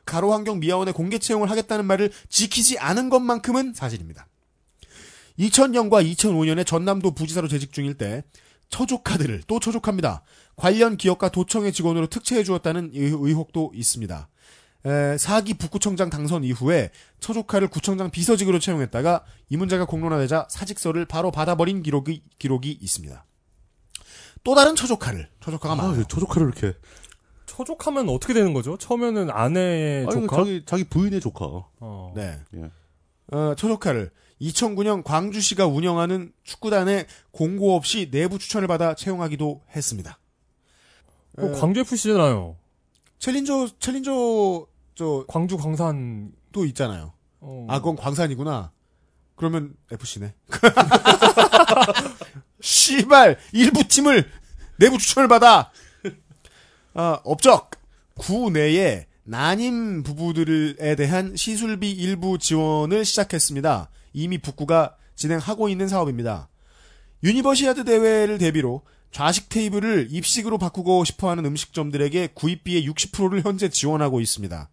가로환경 미화원의 공개 채용을 하겠다는 말을 지키지 않은 것만큼은 사실입니다. 2000년과 2005년에 전남도 부지사로 재직 중일 때 처조카들을 또 처족합니다. 관련 기업과 도청의 직원으로 특채해 주었다는 의- 의혹도 있습니다. 에, 사기 북구청장 당선 이후에 처조카를 구청장 비서직으로 채용했다가 이 문제가 공론화되자 사직서를 바로 받아버린 기록이, 기록이 있습니다. 또 다른 처조카를, 처조카가 아, 많아요. 왜 초조카를 이렇게. 처족하면 어떻게 되는 거죠? 처음에는 아내의 아니, 조카. 자기, 자기 부인의 조카. 어. 네. 예. 어, 처조카를 2009년 광주시가 운영하는 축구단에 공고 없이 내부 추천을 받아 채용하기도 했습니다. 그 광주 FC잖아요. 챌린저, 챌린저, 저, 광주 광산. 또 있잖아요. 어. 아, 그건 광산이구나. 그러면 FC네. 씨발 일부 팀을 내부 추천을 받아. 아, 업적 구 내에 난임 부부들에 대한 시술비 일부 지원을 시작했습니다. 이미 북구가 진행하고 있는 사업입니다. 유니버시아드 대회를 대비로 좌식 테이블을 입식으로 바꾸고 싶어하는 음식점들에게 구입비의 60%를 현재 지원하고 있습니다.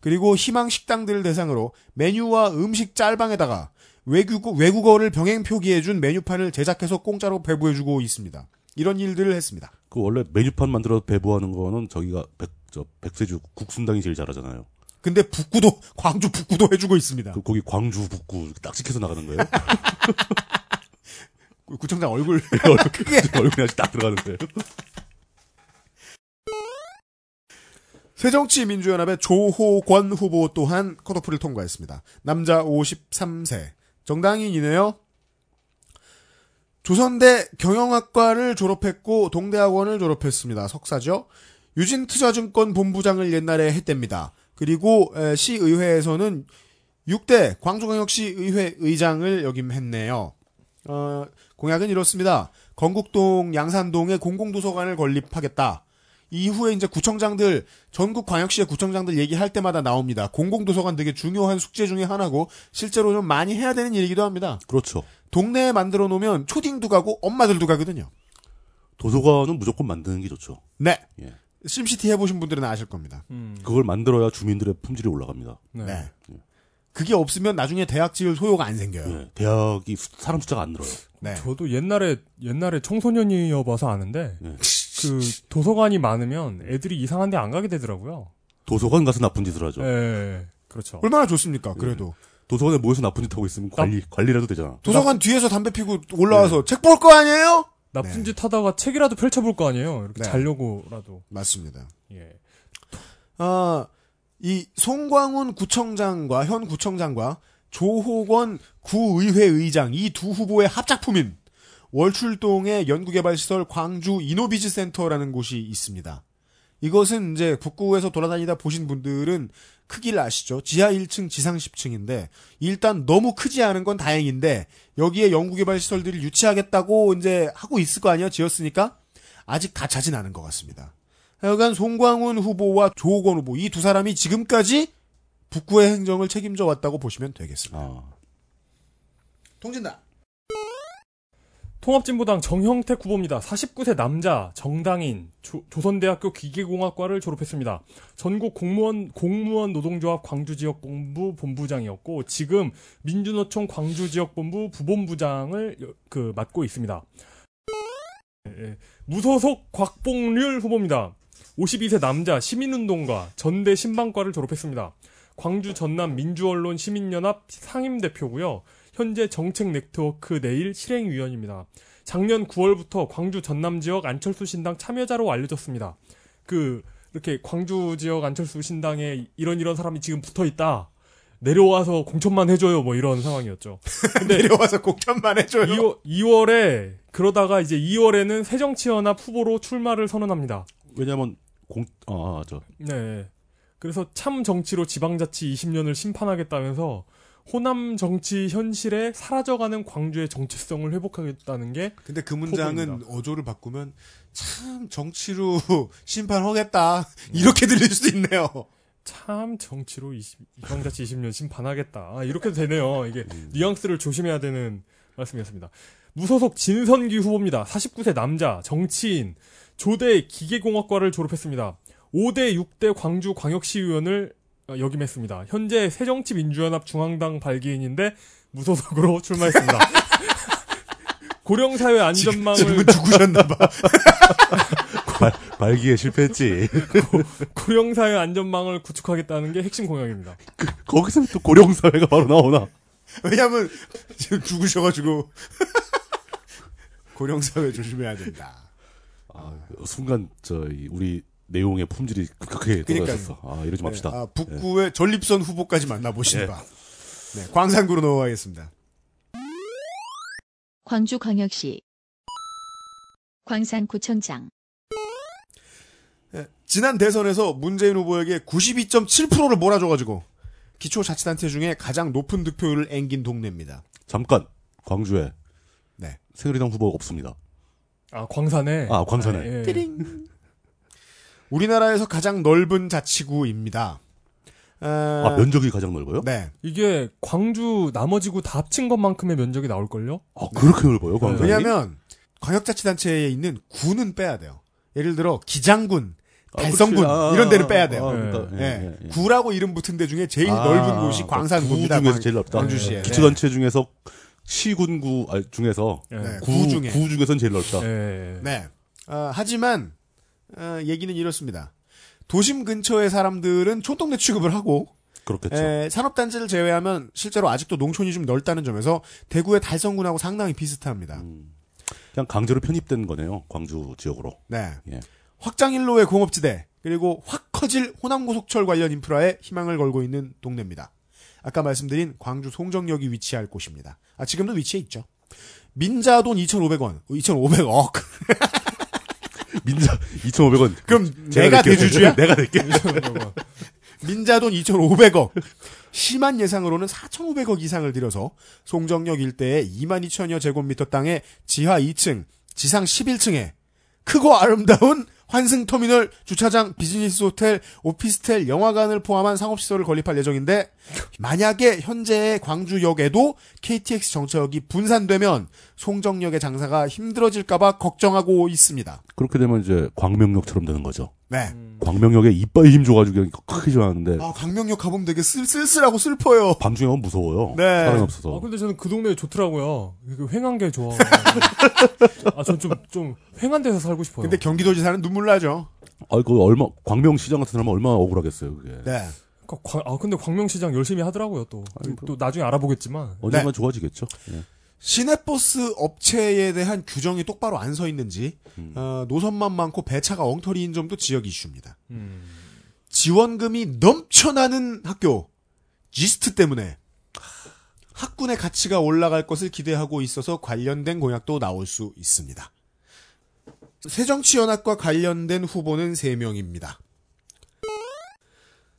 그리고 희망 식당들을 대상으로 메뉴와 음식 짤방에다가 외국어, 외국어를 병행 표기해준 메뉴판을 제작해서 공짜로 배부해주고 있습니다. 이런 일들을 했습니다. 그 원래 메뉴판 만들어 배부하는 거는 저기가 백, 저 백세주 국순당이 제일 잘하잖아요. 근데 북구도 광주 북구도 해주고 있습니다. 그 거기 광주 북구 딱 찍혀서 나가는 거예요. 구- 구청장 얼굴 얼굴, 크게 얼굴이 아직 딱 들어가는 거예요. 새정치민주연합의 조호권 후보 또한 컷오프를 통과했습니다. 남자 53세 정당인이네요. 조선대 경영학과를 졸업했고 동대학원을 졸업했습니다. 석사죠. 유진투자증권 본부장을 옛날에 했답니다. 그리고 에, 시의회에서는 6대 광주광역시의회 의장을 역임했네요. 어, 공약은 이렇습니다. 건국동 양산동에 공공도서관을 건립하겠다. 이후에 이제 구청장들 전국 광역시의 구청장들 얘기할 때마다 나옵니다. 공공도서관 되게 중요한 숙제 중에 하나고 실제로 좀 많이 해야 되는 일이기도 합니다. 그렇죠. 동네에 만들어 놓으면 초딩도 가고 엄마들도 가거든요. 도서관은 무조건 만드는 게 좋죠. 네. 예. 심시티 해보신 분들은 아실 겁니다. 음, 그걸 만들어야 주민들의 품질이 올라갑니다. 네. 네. 그게 없으면 나중에 대학 지을 소요가 안 생겨요. 예, 대학이 수- 사람 숫자가 안 늘어요. 네. 저도 옛날에 옛날에 청소년이어 봐서 아는데 예. 그 도서관이 많으면 애들이 이상한 데 안 가게 되더라고요. 도서관 가서 나쁜 짓을 하죠. 예, 그렇죠. 얼마나 좋습니까? 그래도 도서관에 모여서 나쁜 짓 하고 있으면 관리 관리라도 되잖아. 도서관 뒤에서 담배 피고 올라와서 책 볼 거 아니에요? 나쁜 네. 짓 하다가 책이라도 펼쳐볼 거 아니에요. 이렇게 네. 자려고라도. 맞습니다. 예. 아, 이 송광훈 구청장과 현 구청장과 조호건 구의회 의장 이 두 후보의 합작품인 월출동의 연구개발시설 광주 이노비즈 센터라는 곳이 있습니다. 이것은 이제 북구에서 돌아다니다 보신 분들은 크기를 아시죠? 지하 1층, 지상 10층인데 일단 너무 크지 않은 건 다행인데 여기에 연구개발 시설들을 유치하겠다고 이제 하고 있을 거 아니에요? 지었으니까 아직 다 차진 않은 것 같습니다. 하여간 송광훈 후보와 조호건 후보 이 두 사람이 지금까지 북구의 행정을 책임져 왔다고 보시면 되겠습니다. 아, 통진다. 통합진보당 정형택 후보입니다. 49세 남자, 정당인, 조, 조선대학교 기계공학과를 졸업했습니다. 전국 공무원, 공무원 노동조합 광주지역본부 본부장이었고, 지금 민주노총 광주지역본부 부본부장을 여- 그, 맡고 있습니다. 예, 예. 무소속 곽봉률 후보입니다. 52세 남자, 시민운동가, 전대 신방과를 졸업했습니다. 광주 전남 민주언론 시민연합 상임대표고요. 현재 정책 네트워크 내일 실행위원입니다. 작년 9월부터 광주 전남 지역 안철수 신당 참여자로 알려졌습니다. 그 이렇게 광주 지역 안철수 신당에 이런 이런 사람이 지금 붙어 있다. 내려와서 공천만 해줘요. 뭐 이런 상황이었죠. 근데 내려와서 공천만 해줘요. 2월, 2월에 그러다가 이제 2월에는 새정치연합 후보로 출마를 선언합니다. 왜냐면 공, 아, 아, 저, 네. 그래서 참 정치로 지방자치 20년을 심판하겠다면서 호남 정치 현실에 사라져가는 광주의 정체성을 회복하겠다는 게 근데 그 문장은 후보입니다. 어조를 바꾸면 참 정치로 심판하겠다 이렇게 들릴 수도 있네요. 참 정치로 20, 지방자치 20년 심판하겠다. 아, 이렇게도 되네요. 이게 뉘앙스를 조심해야 되는 말씀이었습니다. 무소속 진선기 후보입니다. 49세 남자, 정치인, 조대 기계공학과를 졸업했습니다. 5대 6대 광주 광역시의원을 어, 역임했습니다. 현재 새정치민주연합 중앙당 발기인인데 무소속으로 출마했습니다. 고령사회 안전망을 지금은 죽으셨나봐. 발, 발기에 실패했지. 고 령사회 안전망을 구축하겠다는 게 핵심 공약입니다. 그, 거기서 또 고령사회가 바로 나오나. 왜냐면 지금 죽으셔가지고 고령사회 조심해야 된다. 아, 순간, 저, 이 우리 내용의 품질이 급격하게. 떨어졌어. 아, 이러지 맙시다. 네, 아, 북구의 전립선 후보까지 만나보신 예. 바. 네, 광산구로 넘어가겠습니다. 광주광역시 광산구청장 예, 지난 대선에서 문재인 후보에게 92.7%를 몰아줘가지고 기초자치단체 중에 가장 높은 득표율을 앵긴 동네입니다. 잠깐, 광주에 네. 새누리당 후보가 없습니다. 아 광산에. 아, 광산에. 예. 우리나라에서 가장 넓은 자치구입니다. 어, 아, 면적이 가장 넓어요? 네. 이게 광주 나머지구 다 합친 것만큼의 면적이 나올걸요? 아, 그렇게 넓어요, 광산이? 왜냐하면 광역자치단체에 있는 군은 빼야 돼요. 예를 들어 기장군, 아, 달성군 그치. 아, 이런 데는 아, 빼야 돼요. 아, 그러니까, 예. 예, 예. 구라고 이름 붙은 데 중에 제일 아, 넓은 곳이 광산구입니다. 구 중에서 광- 제일 넓다. 광주시에. 기초단체 중에서 시군구 아, 중에서 예. 네. 구, 구 중에. 구 중에서는 제일 넓다. 예. 네. 어, 하지만 어, 얘기는 이렇습니다. 도심 근처의 사람들은 촌동네 취급을 하고 그렇겠죠. 에, 산업단지를 제외하면 실제로 아직도 농촌이 좀 넓다는 점에서 대구의 달성군하고 상당히 비슷합니다. 음. 그냥 강제로 편입된 거네요. 광주 지역으로. 네. 예. 확장일로의 공업지대 그리고 확 커질 호남고속철 관련 인프라에 희망을 걸고 있는 동네입니다. 아까 말씀드린 광주 송정역이 위치할 곳입니다. 아 지금도 위치해 있죠. 민자돈 2,500원, 2,500억. 민자 2,500원. 그럼 내가. 대주주야? 내가 낼게. 민자돈 2,500억. 심한 예상으로는 4,500억 이상을 들여서 송정역 일대에 22,000여 제곱미터 땅에 지하 2층, 지상 11층에 크고 아름다운 환승터미널, 주차장, 비즈니스 호텔, 오피스텔, 영화관을 포함한 상업시설을 건립할 예정인데 만약에 현재의 광주역에도 KTX 정차역이 분산되면 송정역의 장사가 힘들어질까봐 걱정하고 있습니다. 그렇게 되면 이제 광명역처럼 되는 거죠. 네. 광명역에 이빨에 힘 줘가지고 크게 지나는데 아, 광명역 가보면 되게 쓸, 쓸쓸하고 슬퍼요. 밤중에 가면 무서워요. 네. 사람이 아, 없어서. 근데 저는 그 동네 좋더라고요. 그 횡한 게 좋아. 아, 전 좀, 좀, 횡한 데서 살고 싶어요. 근데 경기도지사는 눈물 나죠. 아, 그 얼마 광명시장 같은 사람은 얼마나 억울하겠어요. 그게. 네. 그러니까 광- 아, 근데 광명시장 열심히 하더라고요, 또. 또 나중에 알아보겠지만. 언젠간 네. 좋아지겠죠. 예. 시내버스 업체에 대한 규정이 똑바로 안 서 있는지 음. 어, 노선만 많고 배차가 엉터리인 점도 지역 이슈입니다. 음. 지원금이 넘쳐나는 학교 지스트 때문에 학군의 가치가 올라갈 것을 기대하고 있어서 관련된 공약도 나올 수 있습니다. 새정치연합과 관련된 후보는 3명입니다.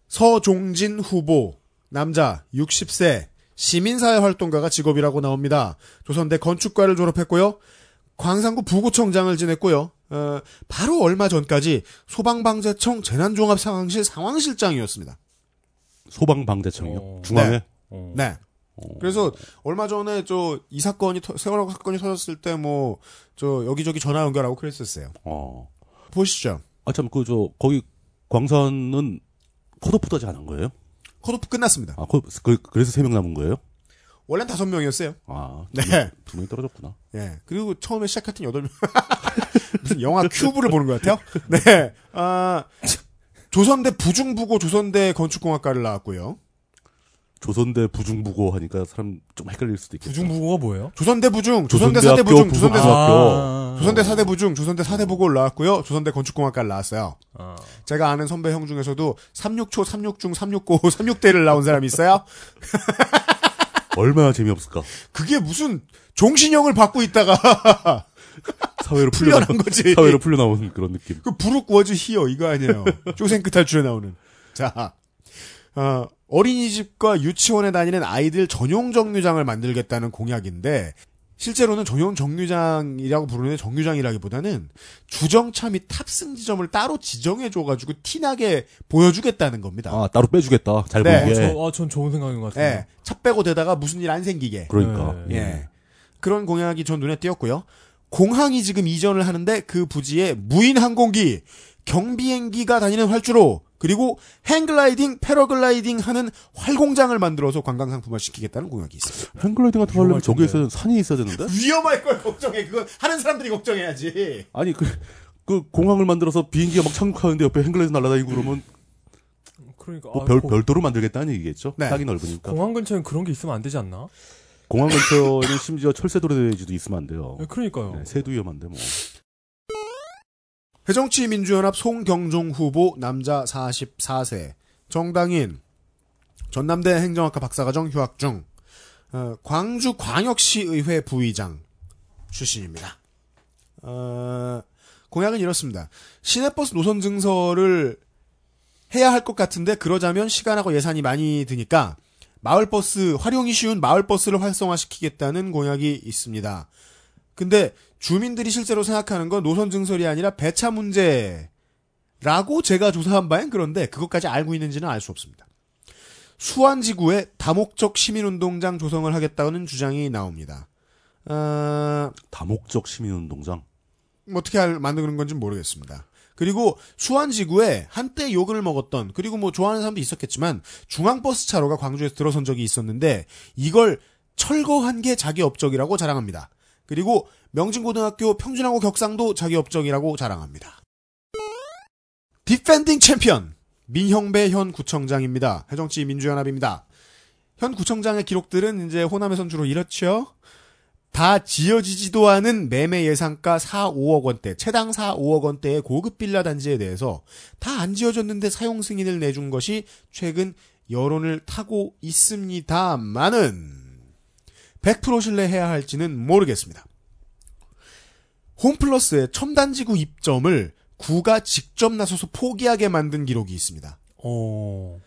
서종진 후보, 남자, 60세, 시민사회 활동가가 직업이라고 나옵니다. 조선대 건축과를 졸업했고요. 광산구 부구청장을 지냈고요. 어, 바로 얼마 전까지 소방방재청 재난종합상황실 상황실장이었습니다. 소방방재청이요. 어. 중앙에. 어. 네. 그래서 얼마 전에 저 이 사건이 터- 세월호 사건이 터졌을 때 뭐 저 여기저기 전화 연결하고 그랬었어요. 어. 보시죠. 아, 참, 그, 저, 거기, 광산은 컷오프까지 안 한 거예요? 컷오프 끝났습니다. 아, 그, 그, 그래서 세 명 남은 거예요? 원래는 다섯 명이었어요. 아, 네. 두, 명- 두 명이 떨어졌구나. 예. 그리고 처음에 시작할 땐 여덟 명. 무슨 영화 큐브를 보는 것 같아요. 네. 아, 조선대 부중부고 조선대 건축공학과를 나왔고요. 조선대 부중부고 하니까 사람 좀 헷갈릴 수도 있겠죠. 부중부고가 뭐예요? 조선대 부중, 조선대 사대 부중, 조선대 부중- 사, 아. 조선대 사대 부 중, 조선대 사대 부고를 나왔고요. 조선대 건축공학과를 나왔어요. 아. 제가 아는 선배 형 중에서도 36초, 36중, 369, 36대를 나온 사람이 있어요. 얼마나 재미없을까. 그게 무슨 종신형을 받고 있다가 사회로 풀려나, 풀려난 거지. 사회로 풀려나온 그런 느낌. 그 부룩 워즈 히어 이거 아니에요. 쇼생크 탈출에 나오는. 자, 어, 어린이집과 유치원에 다니는 아이들 전용 정류장을 만들겠다는 공약인데 실제로는 전용 정류장이라고 부르는 정류장이라기보다는 주정차 및 탑승 지점을 따로 지정해줘가지고 티나게 보여주겠다는 겁니다. 아, 따로 빼주겠다. 잘 네. 보이게. 저, 아, 전 좋은 생각인 것 같아요. 예, 차 빼고 대다가 무슨 일 안 생기게. 그러니까. 네. 예. 그런 공약이 전 눈에 띄었고요. 공항이 지금 이전을 하는데 그 부지에 무인 항공기, 경비행기가 다니는 활주로, 그리고 행글라이딩, 패러글라이딩 하는 활공장을 만들어서 관광 상품화 시키겠다는 공약이 있습니다. 행글라이딩 같은 거 하려면 저기에 있어야 산이 있어야 되는데? 위험할 걸 걱정해. 그건 하는 사람들이 걱정해야지. 아니, 그, 그 공항을 만들어서 비행기가 막 착륙하는데 옆에 행글라이딩 날아다니고 그러면 그러니까. 뭐 아, 별, 고- 별도로 만들겠다는 얘기겠죠? 네. 땅이 넓으니까. 공항 근처엔 그런 게 있으면 안 되지 않나? 공항 근처에는 심지어 철새도로대지도 있으면 안 돼요. 네, 그러니까요. 네, 새도 위험한데 뭐. 회정치민주연합 송경종 후보 남자 44세 정당인 전남대 행정학과 박사과정 휴학 중 어, 광주 광역시의회 부의장 출신입니다. 어, 공약은 이렇습니다. 시내버스 노선 증설을 해야 할 것 같은데 그러자면 시간하고 예산이 많이 드니까 마을버스 활용이 쉬운 마을버스를 활성화시키겠다는 공약이 있습니다. 근데 주민들이 실제로 생각하는 건 노선 증설이 아니라 배차 문제라고 제가 조사한 바엔 그런데 그것까지 알고 있는지는 알 수 없습니다. 수안지구에 다목적 시민운동장 조성을 하겠다는 주장이 나옵니다. 어, 다목적 시민운동장. 뭐 어떻게 할, 만드는 건지 모르겠습니다. 그리고 수완지구에 한때 욕을 먹었던 그리고 뭐 좋아하는 사람도 있었겠지만 중앙버스 차로가 광주에서 들어선 적이 있었는데 이걸 철거한 게 자기 업적이라고 자랑합니다. 그리고 명진고등학교 평준화고 격상도 자기 업적이라고 자랑합니다. defending 챔피언 민형배 현 구청장입니다. 새정치 민주연합입니다. 현 구청장의 기록들은 이제 호남에선 주로 이렇죠. 다 지어지지도 않은 매매 예상가 4, 5억 원대, 채당 4, 5억 원대의 고급 빌라 단지에 대해서 다 안 지어졌는데 사용 승인을 내준 것이 최근 여론을 타고 있습니다만은 100% 신뢰해야 할지는 모르겠습니다. 홈플러스의 첨단지구 입점을 구가 직접 나서서 포기하게 만든 기록이 있습니다. 어.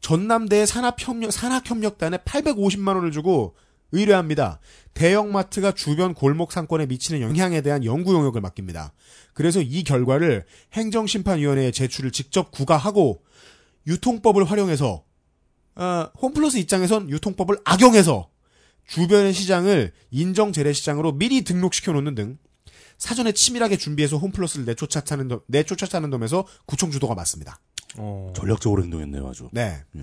전남대 산학협력, 산학협력단에 850만 원을 주고 의뢰합니다. 대형마트가 주변 골목 상권에 미치는 영향에 대한 연구 용역을 맡깁니다. 그래서 이 결과를 행정심판위원회에 제출을 직접 구가하고 유통법을 활용해서 어, 홈플러스 입장에선 유통법을 악용해서 주변의 시장을 인정 재래 시장으로 미리 등록시켜 놓는 등 사전에 치밀하게 준비해서 홈플러스를 내쫓아차는 도, 내쫓아차는 놈에서 구청 주도가 맞습니다. 어. 전략적으로 행동했네요, 아주. 네. 예.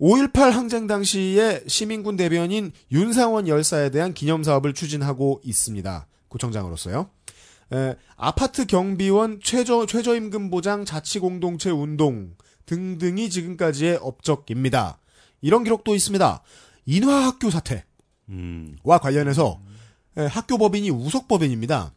5.18 항쟁 당시에 시민군 대변인 윤상원 열사에 대한 기념 사업을 추진하고 있습니다. 구청장으로서요. 에, 아파트 경비원 최저, 최저임금 보장 자치 공동체 운동 등등이 지금까지의 업적입니다. 이런 기록도 있습니다. 인화학교 사태와 음, 관련해서 에, 학교 법인이 우석 법인입니다.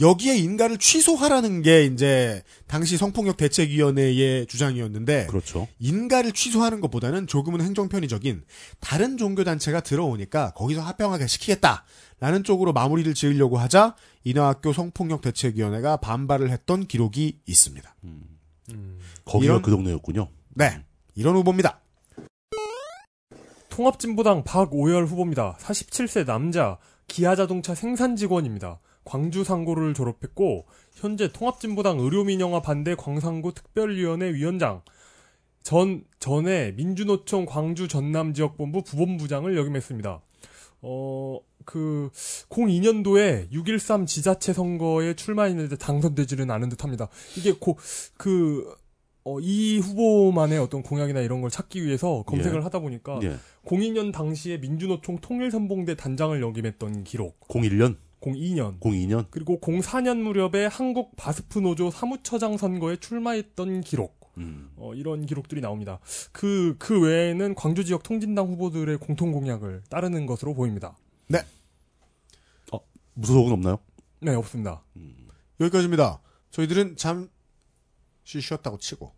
여기에 인가를 취소하라는 게 이제 당시 성폭력 대책위원회의 주장이었는데 그렇죠. 인가를 취소하는 것보다는 조금은 행정 편의적인 다른 종교 단체가 들어오니까 거기서 합병하게 시키겠다라는 쪽으로 마무리를 지으려고 하자 인하학교 성폭력 대책위원회가 반발을 했던 기록이 있습니다. 거기가 이런- 그 동네였군요. 네, 이런 후보입니다. 통합진보당 박오열 후보입니다. 47세 남자, 기아자동차 생산 직원입니다. 광주 상고를 졸업했고 현재 통합진보당 의료민영화 반대 광산구 특별위원회 위원장, 전 전에 민주노총 광주 전남 지역본부 부본부장을 역임했습니다. 어, 그 02년도에 6.13 지자체 선거에 출마했는데 당선되지는 않은 듯 합니다. 이게 고, 그 어, 이 후보만의 어떤 공약이나 이런 걸 찾기 위해서 검색을 예. 하다 보니까 예. 02년 당시에 민주노총 통일선봉대 단장을 역임했던 기록, 01년, 02년, 02년. 그리고 04년 무렵에 한국 바스프 노조 사무처장 선거에 출마했던 기록, 음. 어, 이런 기록들이 나옵니다. 그, 그 외에는 광주 지역 통진당 후보들의 공통 공약을 따르는 것으로 보입니다. 무소속은 없나요? 네, 없습니다. 여기까지입니다. 저희들은 잠시 쉬었다고 치고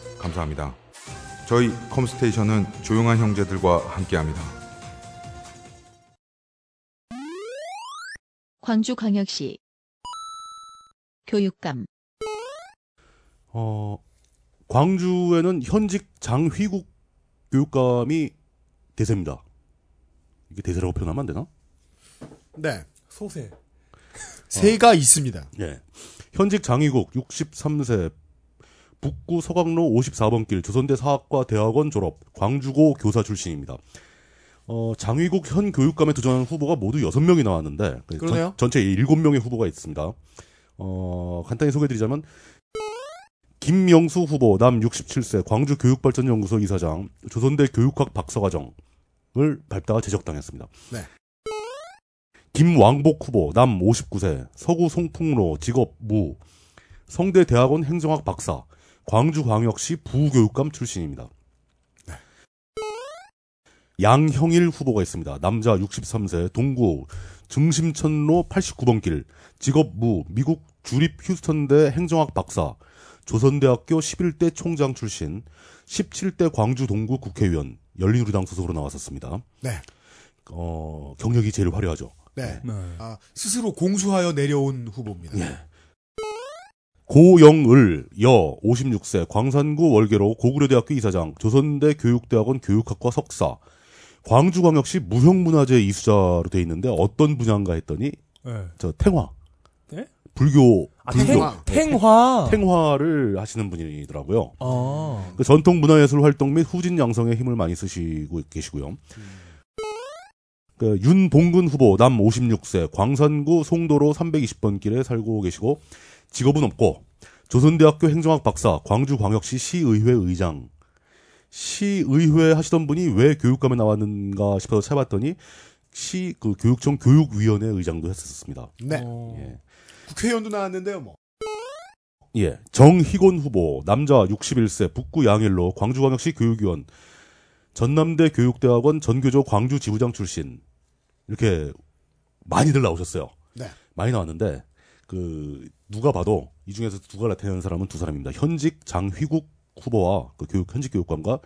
감사합니다. 저희 컴스테이션은 조용한 형제들과 함께합니다. 광주광역시 교육감 어, 광주에는 현직 장휘국 교육감이 대세입니다. 이게 대세라고 표현하면 안 되나? 네, 소세. 새가 있습니다. 예. 현직 장의국 63세 북구 서강로 54번 길 조선대 사학과 대학원 졸업 광주고 교사 출신입니다. 어, 장의국 현 교육감에 도전한 후보가 모두 6명이 나왔는데 그. 전, 전체 7명의 후보가 있습니다. 어, 간단히 소개해드리자면 김명수 후보 남 67세 광주 교육발전연구소 이사장 조선대 교육학 박사과정을 밟다가 제적당했습니다. 네. 김왕복 후보 남 59세 서구 송풍로 직업 무 성대 대학원 행정학 박사 광주광역시 부교육감 출신입니다. 양형일 후보가 있습니다. 남자 63세, 동구 증심천로 89번 길, 직업 무, 미국 주립 휴스턴대 행정학 박사, 조선대학교 11대 총장 출신, 17대 광주 동구 국회의원, 열린우리당 소속으로 나왔었습니다. 네. 어, 경력이 제일 화려하죠. 네. 네. 아, 스스로 공수하여 내려온 후보입니다. 예. 고영을 여 56세 광산구 월계로 고구려대학교 이사장 조선대 교육대학원 교육학과 석사 광주광역시 무형문화재 이수자로 돼 있는데 어떤 분야인가 했더니 네. 저 탱화 네? 불교 아, 불교 탱화. 탱화. 탱화를 하시는 분이더라고요. 아. 그 전통 문화예술 활동 및 후진 양성에 힘을 많이 쓰시고 계시고요. 그 윤봉근 후보 남 56세 광산구 송도로 320번 길에 살고 계시고 직업은 없고 조선대학교 행정학 박사 광주광역시 시의회 의장 시의회 하시던 분이 왜 교육감에 나왔는가 싶어서 찾아봤더니 시 그 교육청 교육위원회 의장도 했었습니다. 네. 어. 예. 국회의원도 나왔는데요, 뭐. 예. 정희곤 후보, 남자 61세, 북구 양일로, 광주광역시 교육위원, 전남대 교육대학원 전교조 광주 지부장 출신. 이렇게 많이들 나오셨어요. 네. 많이 나왔는데, 그, 누가 봐도 이 중에서 누가 나타내는 사람은 두 사람입니다. 현직 장휘국 후보와 그 교육, 현직 교육감과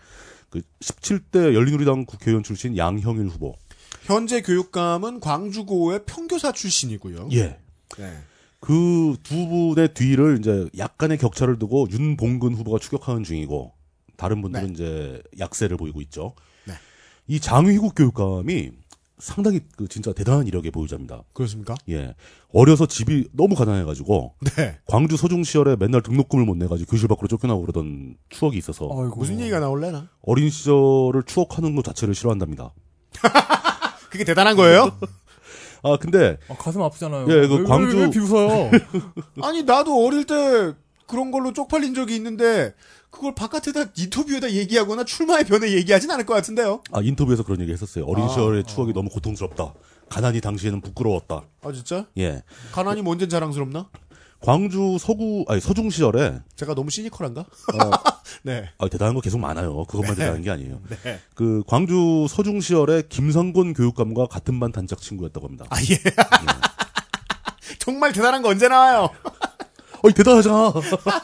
그 17대 열린우리당 국회의원 출신 양형일 후보. 현재 교육감은 광주고의 평교사 출신이고요. 예. 네. 그두 분의 뒤를 이제 약간의 격차를 두고 윤봉근 후보가 추격하는 중이고 다른 분들은 네. 이제 약세를 보이고 있죠. 네. 이 장휘국 교육감이 상당히 그 진짜 대단한 이력의 보유자입니다. 그렇습니까? 예. 어려서 집이 너무 가난해가지고 네. 광주 서중 시절에 맨날 등록금을 못 내가지고 교실 밖으로 쫓겨나고 그러던 추억이 있어서 아이고. 무슨 얘기가 나올래나? 어린 시절을 추억하는 것 자체를 싫어한답니다. 그게 대단한 거예요? 아 근데 아, 가슴 아프잖아요. 예, 그 왜, 광주- 왜, 왜 비웃어요? 아니, 나도 어릴 때 그런 걸로 쪽팔린 적이 있는데, 그걸 바깥에다 인터뷰에다 얘기하거나 출마의 변에 얘기하진 않을 것 같은데요. 아 인터뷰에서 그런 얘기 했었어요. 어린 아, 시절의 추억이 너무 고통스럽다. 가난이 당시에는 부끄러웠다. 아, 진짜? 예. 가난이 뭐 언젠 자랑스럽나? 광주 서구 아니 서중 시절에 제가 너무 시니컬한가? 어, 네. 아, 대단한 거 계속 많아요. 그것만 대단한 게 아니에요. 네. 그 광주 서중 시절에 김상곤 교육감과 같은 반 단짝 친구였다고 합니다. 아, 예. 정말 대단한 거 언제 나와요? 어이 대단하잖아.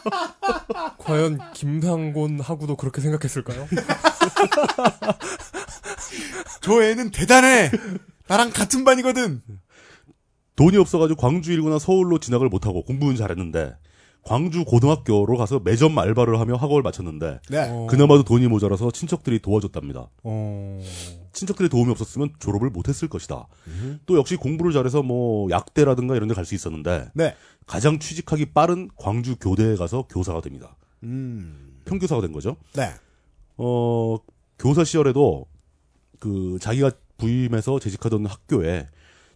과연 김상곤 하고도 그렇게 생각했을까요? 저 애는 대단해. 나랑 같은 반이거든. 돈이 없어가지고 광주 일구나 서울로 진학을 못하고 공부는 잘했는데 광주 고등학교로 가서 매점 알바를 하며 학업을 마쳤는데 네. 어. 그나마도 돈이 모자라서 친척들이 도와줬답니다. 어. 친척들의 도움이 없었으면 졸업을 못했을 것이다. 또 역시 공부를 잘해서 뭐 약대라든가 이런 데 갈 수 있었는데 네. 가장 취직하기 빠른 광주 교대에 가서 교사가 됩니다. 음. 평교사가 된 거죠. 네. 어, 교사 시절에도 그 자기가 부임해서 재직하던 학교에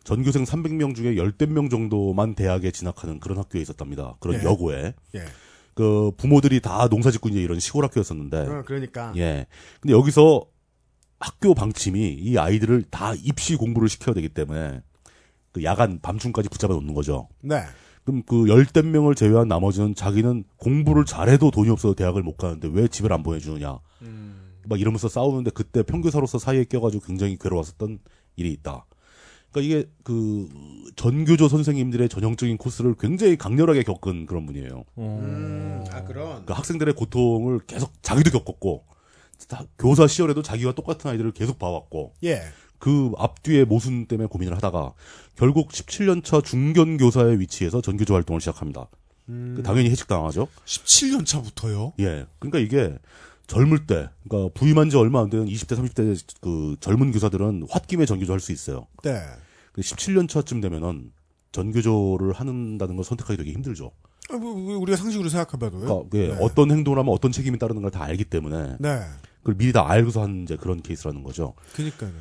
전교생 300명 중에 10명 정도만 대학에 진학하는 그런 학교에 있었답니다. 그런 예. 여고에. 예. 그 부모들이 다 농사짓고 이제 이런 시골 학교였었는데. 어, 그러니까. 예. 근데 여기서 학교 방침이 이 아이들을 다 입시 공부를 시켜야 되기 때문에 그 야간 밤중까지 붙잡아 놓는 거죠. 네. 그럼 그 열댓 명을 제외한 나머지는 자기는 공부를 잘해도 돈이 없어서 대학을 못 가는데 왜 집을 안 보내주느냐. 막 이러면서 싸우는데 그때 평교사로서 사이에 껴가지고 굉장히 괴로웠었던 일이 있다. 그러니까 이게 그 전교조 선생님들의 전형적인 코스를 굉장히 강렬하게 겪은 그런 분이에요. 음. 아, 그런. 그 학생들의 고통을 계속 자기도 겪었고 다- 교사 시절에도 자기와 똑같은 아이들을 계속 봐왔고 예. 그 앞뒤의 모순 때문에 고민을 하다가 결국 17년차 중견 교사의 위치에서 전교조 활동을 시작합니다. 그 당연히 해직당하죠. 17년 차부터요? 예. 그러니까 이게 젊을 때, 그러니까 부임한 지 얼마 안 되는 20대, 30대 그 젊은 교사들은 홧김에 전교조 할 수 있어요. 네. 17년 차쯤 되면은 전교조를 한다는 걸 선택하기 되게 힘들죠. 아, 뭐, 뭐, 우리가 상식으로 생각해봐도요. 그러니까 예, 네. 어떤 행동을 하면 어떤 책임이 따르는 걸 다 알기 때문에 네. 그걸 미리 다 알고서 하는 이제 그런 케이스라는 거죠. 그니까요.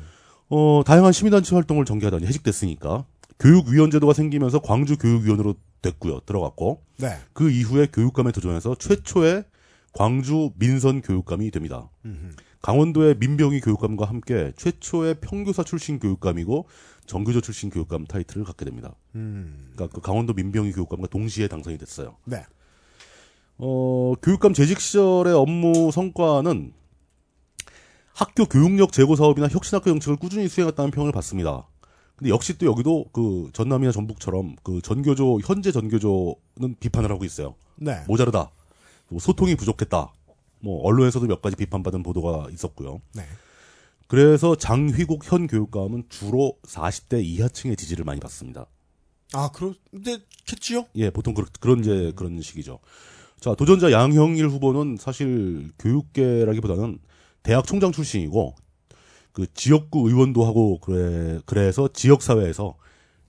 어, 다양한 시민단체 활동을 전개하다니 해직됐으니까 교육위원제도가 생기면서 광주 교육위원으로 됐고요. 들어갔고 네. 그 이후에 교육감에 도전해서 최초의 광주 민선 교육감이 됩니다. 음흠. 강원도의 민병희 교육감과 함께 최초의 평교사 출신 교육감이고 정교조 출신 교육감 타이틀을 갖게 됩니다. 음. 그러니까 그 강원도 민병희 교육감과 동시에 당선이 됐어요. 네. 어, 교육감 재직 시절의 업무 성과는 학교 교육력 제고 사업이나 혁신학교 정책을 꾸준히 수행했다는 평을 받습니다. 근데 역시 또 여기도 그 전남이나 전북처럼 그 전교조 현재 전교조는 비판을 하고 있어요. 네. 모자르다. 뭐 소통이 부족했다. 뭐 언론에서도 몇 가지 비판받은 보도가 있었고요. 네. 그래서 장휘국 현 교육감은 주로 40대 이하층의 지지를 많이 받습니다. 아, 그런데겠지요? 예, 보통 그런 이제 그런 식이죠. 자, 도전자 양형일 후보는 사실 교육계라기보다는 대학 총장 출신이고 그 지역구 의원도 하고 그래 그래서 지역 사회에서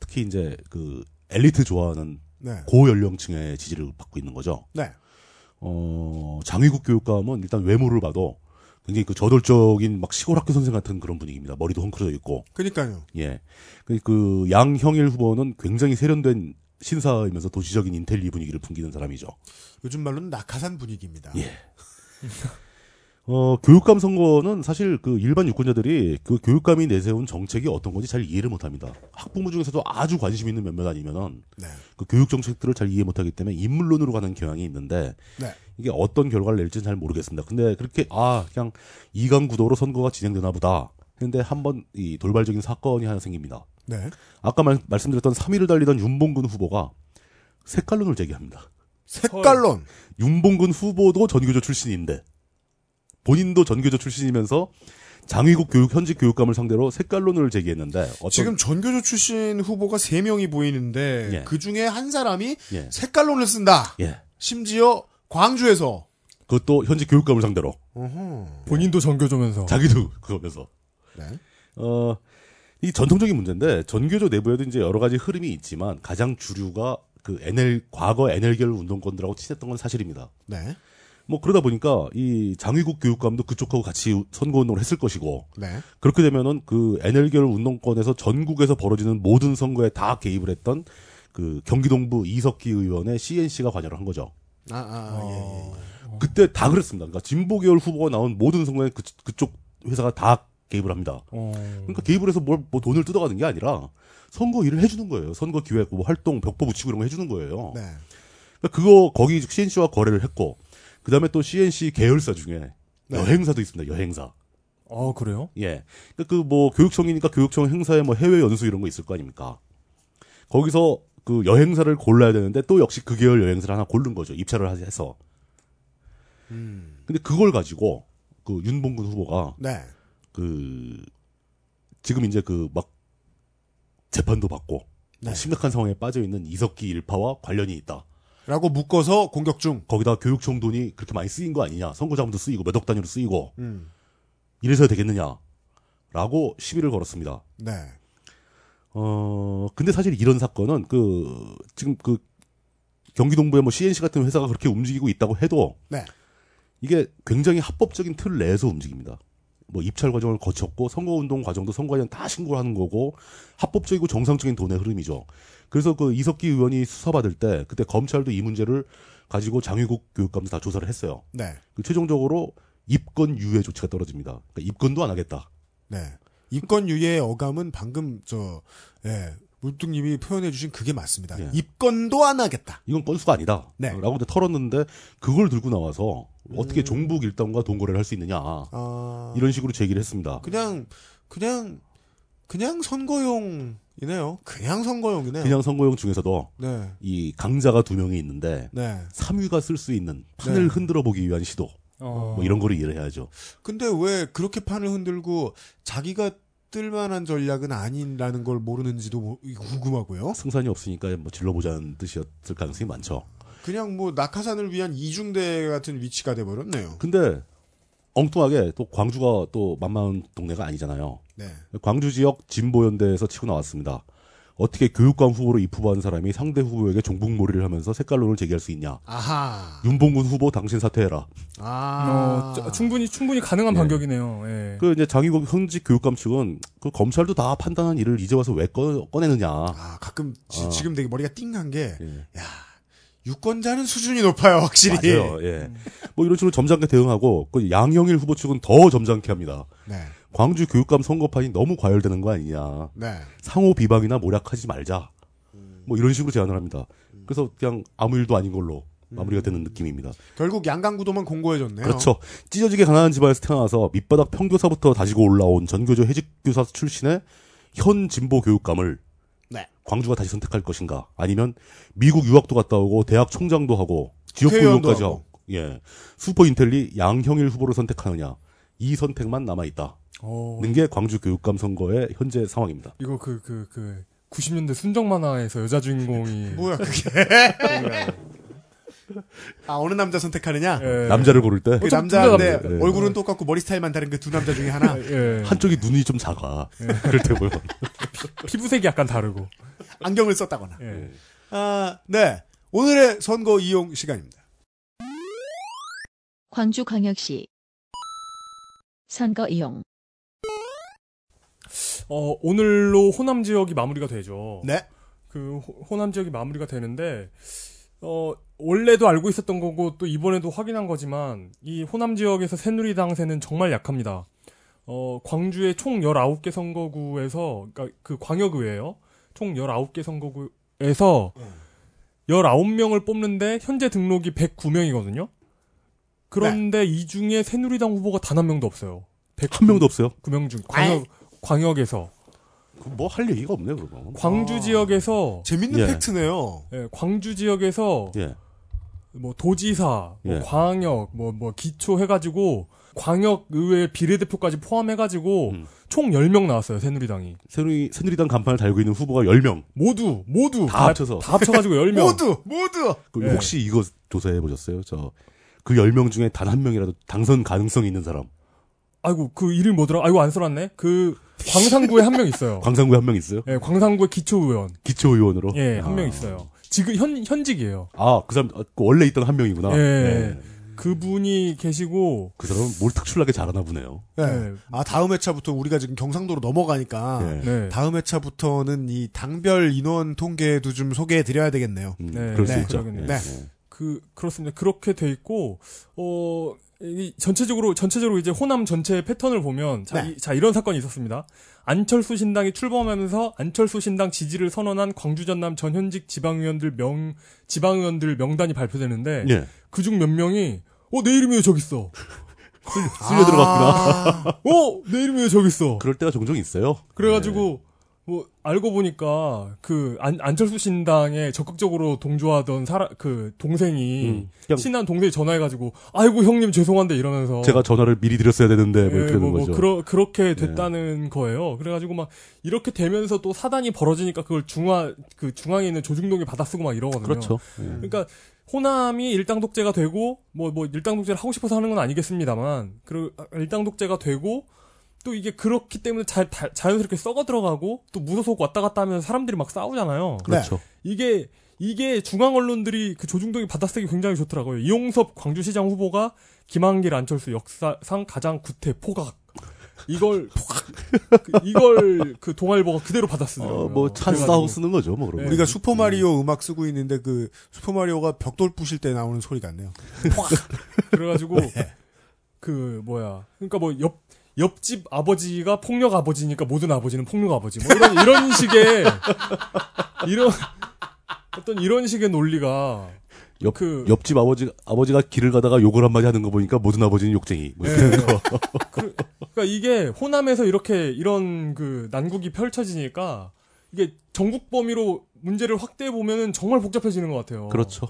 특히 이제 그 엘리트 좋아하는 네. 고연령층의 지지를 받고 있는 거죠. 네. 어, 장위국 교육감은 일단 외모를 봐도 굉장히 그 저돌적인 막 시골 학교 선생 같은 그런 분위기입니다. 머리도 헝클어져 있고. 그니까요. 예. 그, 그 양형일 후보는 굉장히 세련된 신사이면서 도시적인 인텔리 분위기를 풍기는 사람이죠. 요즘 말로는 낙하산 분위기입니다. 예. 어, 교육감 선거는 사실 그 일반 유권자들이 그 교육감이 내세운 정책이 어떤 건지 잘 이해를 못 합니다. 학부모 중에서도 아주 관심 있는 몇몇 아니면은 네. 그 교육 정책들을 잘 이해 못 하기 때문에 인물론으로 가는 경향이 있는데 네. 이게 어떤 결과를 낼지는 잘 모르겠습니다. 근데 그렇게 아 그냥 이강 구도로 선거가 진행되나 보다. 했는데 한번 이 돌발적인 사건이 하나 생깁니다. 네. 아까 말, 말씀드렸던 3위를 달리던 윤봉근 후보가 색깔론을 제기합니다. 색깔론. 윤봉근 후보도 전교조 출신인데 본인도 전교조 출신이면서 장위국 교육 현직 교육감을 상대로 색깔론을 제기했는데 어떤 지금 전교조 출신 후보가 3명이 보이는데 예. 그 중에 한 사람이 예. 색깔론을 쓴다. 예 심지어 광주에서. 그것도 현직 교육감을 상대로 어허. 본인도 전교조면서. 자기도 그거면서 네. 어, 이 전통적인 문제인데 전교조 내부에도 이제 여러 가지 흐름이 있지만 가장 주류가 그 NL 과거 NL계열 운동권들하고 친했던 건 사실입니다. 네. 뭐 그러다 보니까 이 장위국 교육감도 그쪽하고 같이 선거 운동을 했을 것이고 네. 그렇게 되면은 그 NL계열 운동권에서 전국에서 벌어지는 모든 선거에 다 개입을 했던 그 경기동부 이석기 의원의 CNC가 관여를 한 거죠. 아, 아, 예, 예. 그때 다 그랬습니다. 그러니까 진보 계열 후보가 나온 모든 선거에 그, 그쪽 회사가 다 개입을 합니다. 어. 그러니까 개입을 해서 뭘, 뭐 돈을 뜯어가는 게 아니라 선거 일을 해주는 거예요. 선거 기획, 뭐 활동, 벽보 붙이고 이런 거 해주는 거예요. 네. 그러니까 그거 거기 CNC와 거래를 했고 그 다음에 또 CNC 계열사 중에 네. 여행사도 있습니다. 여행사. 아, 그래요? 예. 그러니까 그뭐 교육청이니까 교육청 행사에 뭐 해외 연수 이런 거 있을 거 아닙니까? 거기서 그 여행사를 골라야 되는데 또 역시 그 계열 여행사를 하나 고른 거죠. 입찰을 해서. 음. 근데 그걸 가지고 그 윤봉근 후보가 네. 그 지금 이제 그 막 재판도 받고 네. 심각한 상황에 빠져 있는 이석기 일파와 관련이 있다. 라고 묶어서 공격 중. 거기다 교육청 돈이 그렇게 많이 쓰인 거 아니냐? 선거자금도 쓰이고 몇 억 단위로 쓰이고 음. 이래서 되겠느냐? 라고 시비를 걸었습니다. 네. 어, 근데 사실 이런 사건은 그, 지금 그, 경기동부의 뭐 CNC 같은 회사가 그렇게 움직이고 있다고 해도 네. 이게 굉장히 합법적인 틀 내에서 움직입니다. 뭐 입찰 과정을 거쳤고 선거운동 과정도 선거관 다 신고를 하는 거고 합법적이고 정상적인 돈의 흐름이죠. 그래서 그 이석기 의원이 수사받을 때 그때 검찰도 이 문제를 가지고 장위국 교육감도 다 조사를 했어요. 네. 그 최종적으로 입건 유예 조치가 떨어집니다. 그러니까 입건도 안 하겠다. 네. 입건 유예의 어감은 방금 저 예, 물뚱님이 표현해 주신 그게 맞습니다. 예. 입건도 안 하겠다. 이건 건수가 아니다. 네. 라고 털었는데 그걸 들고 나와서 어떻게 종북 일당과 동거래를 할 수 있느냐. 아, 이런 식으로 제기를 했습니다. 그냥 그냥 그냥 선거용 이네요. 그냥 선거용이네요. 그냥 선거용 중에서도 네. 이 강자가 두 명이 있는데 네. 3위가 쓸 수 있는 판을 네. 흔들어 보기 위한 시도. 어. 뭐 이런 거를 이해를 해야죠. 근데 왜 그렇게 판을 흔들고 자기가 뜰만한 전략은 아니라는 걸 모르는지도 모- 궁금하고요. 승산이 없으니까 뭐 질러보자는 뜻이었을 가능성이 많죠. 그냥 뭐 낙하산을 위한 이중대 같은 위치가 돼버렸네요. 근데 엉뚱하게 또 광주가 또 만만한 동네가 아니잖아요. 네. 광주 지역 진보연대에서 치고 나왔습니다. 어떻게 교육감 후보로 입후보한 사람이 상대 후보에게 종북몰이를 하면서 색깔론을 제기할 수 있냐. 아하. 윤봉근 후보 당신 사퇴해라. 아. 어, 저- 충분히 충분히 가능한 예. 반격이네요. 예. 그 이제 장희국 현직 교육감 측은 그 검찰도 다 판단한 일을 이제 와서 왜 꺼, 꺼내느냐. 아, 가끔 지, 어. 금 되게 머리가 띵한 게 예. 유권자는 수준이 높아요, 확실히. 맞아요. 예. 뭐 이런 식으로 점잖게 대응하고 그 양영일 후보 측은 더 점잖게 합니다. 네. 광주 교육감 선거판이 너무 과열되는 거 아니냐. 네. 상호 비방이나 모략하지 말자. 뭐 이런 식으로 제안을 합니다. 그래서 그냥 아무 일도 아닌 걸로 마무리가 되는 느낌입니다. 결국 양강구도만 공고해졌네요. 그렇죠. 찢어지게 가난한 집안에서 태어나서 밑바닥 평교사부터 다지고 올라온 전교조 해직교사 출신의 현 진보 교육감을 네. 광주가 다시 선택할 것인가? 아니면 미국 유학도 갔다 오고 대학 총장도 하고 지역구 의원까지 하고. 하고 예 슈퍼 인텔리 양형일 후보를 선택하느냐 이 선택만 남아 있다는 어, 게 광주 교육감 선거의 현재 상황입니다. 이거 그, 그, 그, 90년대 순정 만화에서 여자 주인공이. 뭐야 그게? 아 어느 남자 선택하느냐? 예. 남자를 고를 때그 어차피 남자인데 남자. 얼굴은 똑같고 머리 스타일만 다른 그 두 남자 중에 하나. 예. 한쪽이 눈이 좀 작아. 그럴 때 보면 피부색이 약간 다르고. 안경을 썼다거나. 예. 아, 네. 오늘의 선거 이용 시간입니다. 광주광역시 선거 이용 어, 오늘로 호남 지역이 마무리가 되죠. 네. 그 호- 호남 지역이 마무리가 되는데 어 원래도 알고 있었던 거고 또 이번에도 확인한 거지만 이 호남 지역에서 새누리당 세는 정말 약합니다. 어 광주의 총 19개 선거구에서 그러니까 그 광역의회요. 총 19개 선거구에서 19명을 뽑는데 현재 등록이 109명이거든요. 그런데 이 중에 새누리당 후보가 단 한 명도 없어요. 한 명도 없어요. 9명 중 광역 광역에서 뭐 할 얘기가 없네 그러면. 광주 아. 지역에서 재밌는 예. 팩트네요. 예, 광주 지역에서 예. 뭐 도지사, 뭐 예. 광역, 뭐 뭐 기초 해가지고 광역 의회 비례대표까지 포함해가지고 음. 총 10명 나왔어요 새누리당이 새누리 새누리당 간판을 달고 있는 후보가 10명. 모두 모두 다 합쳐서. 다 합쳐가지고 10명 모두 모두. 그 예. 혹시 이거 조사해 보셨어요? 저 그 10명 중에 단 한 명이라도 당선 가능성이 있는 사람. 아이고 그 이름 뭐더라 아이고 안 써놨네 그 광산구에 한 명 있어요 광산구에 한 명 있어요? 예 광산구의 기초의원 기초의원으로. 예한 아. 명 있어요 지금 현 현직이에요 아, 그 사람 어, 그 원래 있던 한 명이구나. 예. 네. 그분이 계시고 그 사람은 뭘 특출나게 잘하나 보네요. 네. 예. 아 다음 회차부터 우리가 지금 경상도로 넘어가니까 예. 네. 다음 회차부터는 이 당별 인원 통계도 좀 소개해 드려야 되겠네요. 음, 네, 그럴 수 네, 있죠. 그러겠네요. 네. 그 그렇습니다. 그렇게 돼 있고 어 이, 전체적으로 전체적으로 이제 호남 전체 패턴을 보면 자, 네. 이, 자 이런 사건이 있었습니다. 안철수 신당이 출범하면서 안철수 신당 지지를 선언한 광주 전남 전현직 지방의원들 명 지방의원들 명단이 발표되는데 예. 그중 몇 명이 어 내 이름이 왜 저기 있어? 쓸려 들어갔구나. 어 내 이름이 왜 저기 있어? 그럴 때가 종종 있어요. 그래가지고 뭐 알고 보니까 그 안, 안철수 신당에 적극적으로 동조하던 사람 그 동생이 음, 그냥 친한 동생이 전화해가지고 아이고 형님 죄송한데 이러면서 제가 전화를 미리 드렸어야 되는데 뭐 예, 이렇게 되는 뭐, 뭐 거죠. 네. 그러, 그렇게 됐다는 거예요. 그래가지고 막 이렇게 되면서 또 사단이 벌어지니까 그걸 중앙 그 중앙에 있는 조중동이 받아쓰고 막 이러거든요. 그렇죠. 예. 그러니까 호남이 일당 독재가 되고 뭐뭐 일당 독재를 하고 싶어서 하는 건 아니겠습니다만 그 일당 독재가 되고 또 이게 그렇기 때문에 자, 다- 자연스럽게 썩어 들어가고 또 무소속 왔다 갔다 하면서 사람들이 막 싸우잖아요. 그렇죠. 이게 이게 중앙 언론들이 그 조중동이 받아쓰기 굉장히 좋더라고요. 이용섭 광주시장 후보가 김한길 안철수 역사상 가장 구태 포각 이걸 그- 이걸 그 동아일보가 그대로 받아쓰더라고요. 어, 뭐 찬스 그래가지고 하우 쓰는 거죠, 뭐 그런 네. 거. 우리가 슈퍼 마리오 음 악 쓰고 있는데 그 슈퍼 마리오가 벽돌 부실 때 나오는 소리 같네요. 그래가지고 그 뭐야 그러니까 뭐 옆 옆집 아버지가 폭력 아버지니까 모든 아버지는 폭력 아버지 뭐 이런 이런 식의 이런 어떤 이런 식의 논리가 옆, 그- 옆집 아버지 아버지가 길을 가다가 욕을 한마디 하는 거 보니까 모든 아버지는 욕쟁이. 뭐 거. 그, 그러니까 이게 호남에서 이렇게 이런 그 난국이 펼쳐지니까 이게 전국 범위로 문제를 확대해 보면은 정말 복잡해지는 것 같아요. 그렇죠.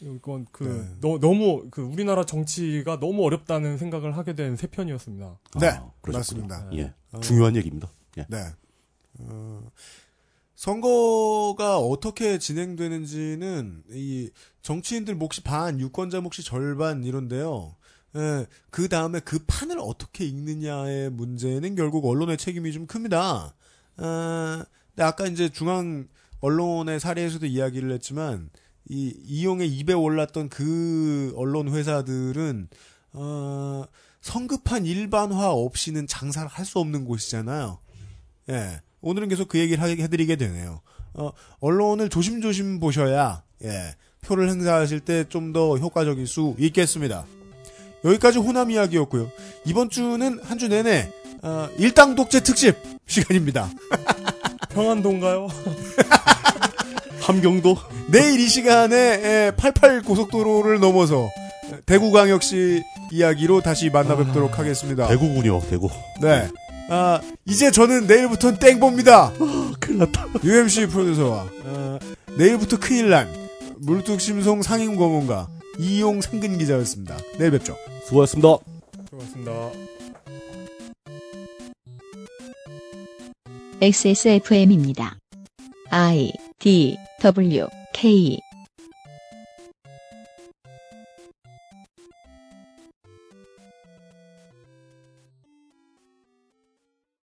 이건 그 네. 너, 너무 그 우리나라 정치가 너무 어렵다는 생각을 하게 된 세 편이었습니다. 네, 아. 맞습니다. 예. 어. 중요한 얘기입니다. 예. 네. 어, 선거가 어떻게 진행되는지는 이 정치인들 몫이 반, 유권자 몫이 절반 이런데요. 예, 그 다음에 그 판을 어떻게 읽느냐의 문제는 결국 언론의 책임이 좀 큽니다. 아, 근데 아까 이제 중앙 언론의 사례에서도 이야기를 했지만 이 이용의 입에 올랐던 그 언론 회사들은 어, 성급한 일반화 없이는 장사를 할 수 없는 곳이잖아요. 예. 오늘은 계속 그 얘기를 하- 해드리게 되네요. 어, 언론을 조심조심 보셔야, 예. 표를 행사하실 때 좀 더 효과적일 수 있겠습니다. 여기까지 호남 이야기였고요. 이번 주는 한 주 내내, 어, 일당 독재 특집 시간입니다. 평안도인가요? 함경도 내일 이 시간에 88 고속도로를 넘어서 대구광역시 이야기로 다시 만나 뵙도록 하겠습니다. 대구군요, 대구. 네. 아, 이제 저는 내일부터는 땡봅니다. 큰일 났다. UMC 프로듀서와 어, 내일부터 큰일 난 물뚝심송 상임고문가 이용 상근 기자였습니다. 내일 뵙죠. 수고하셨습니다. 수고하셨습니다. XSFM입니다. I D W K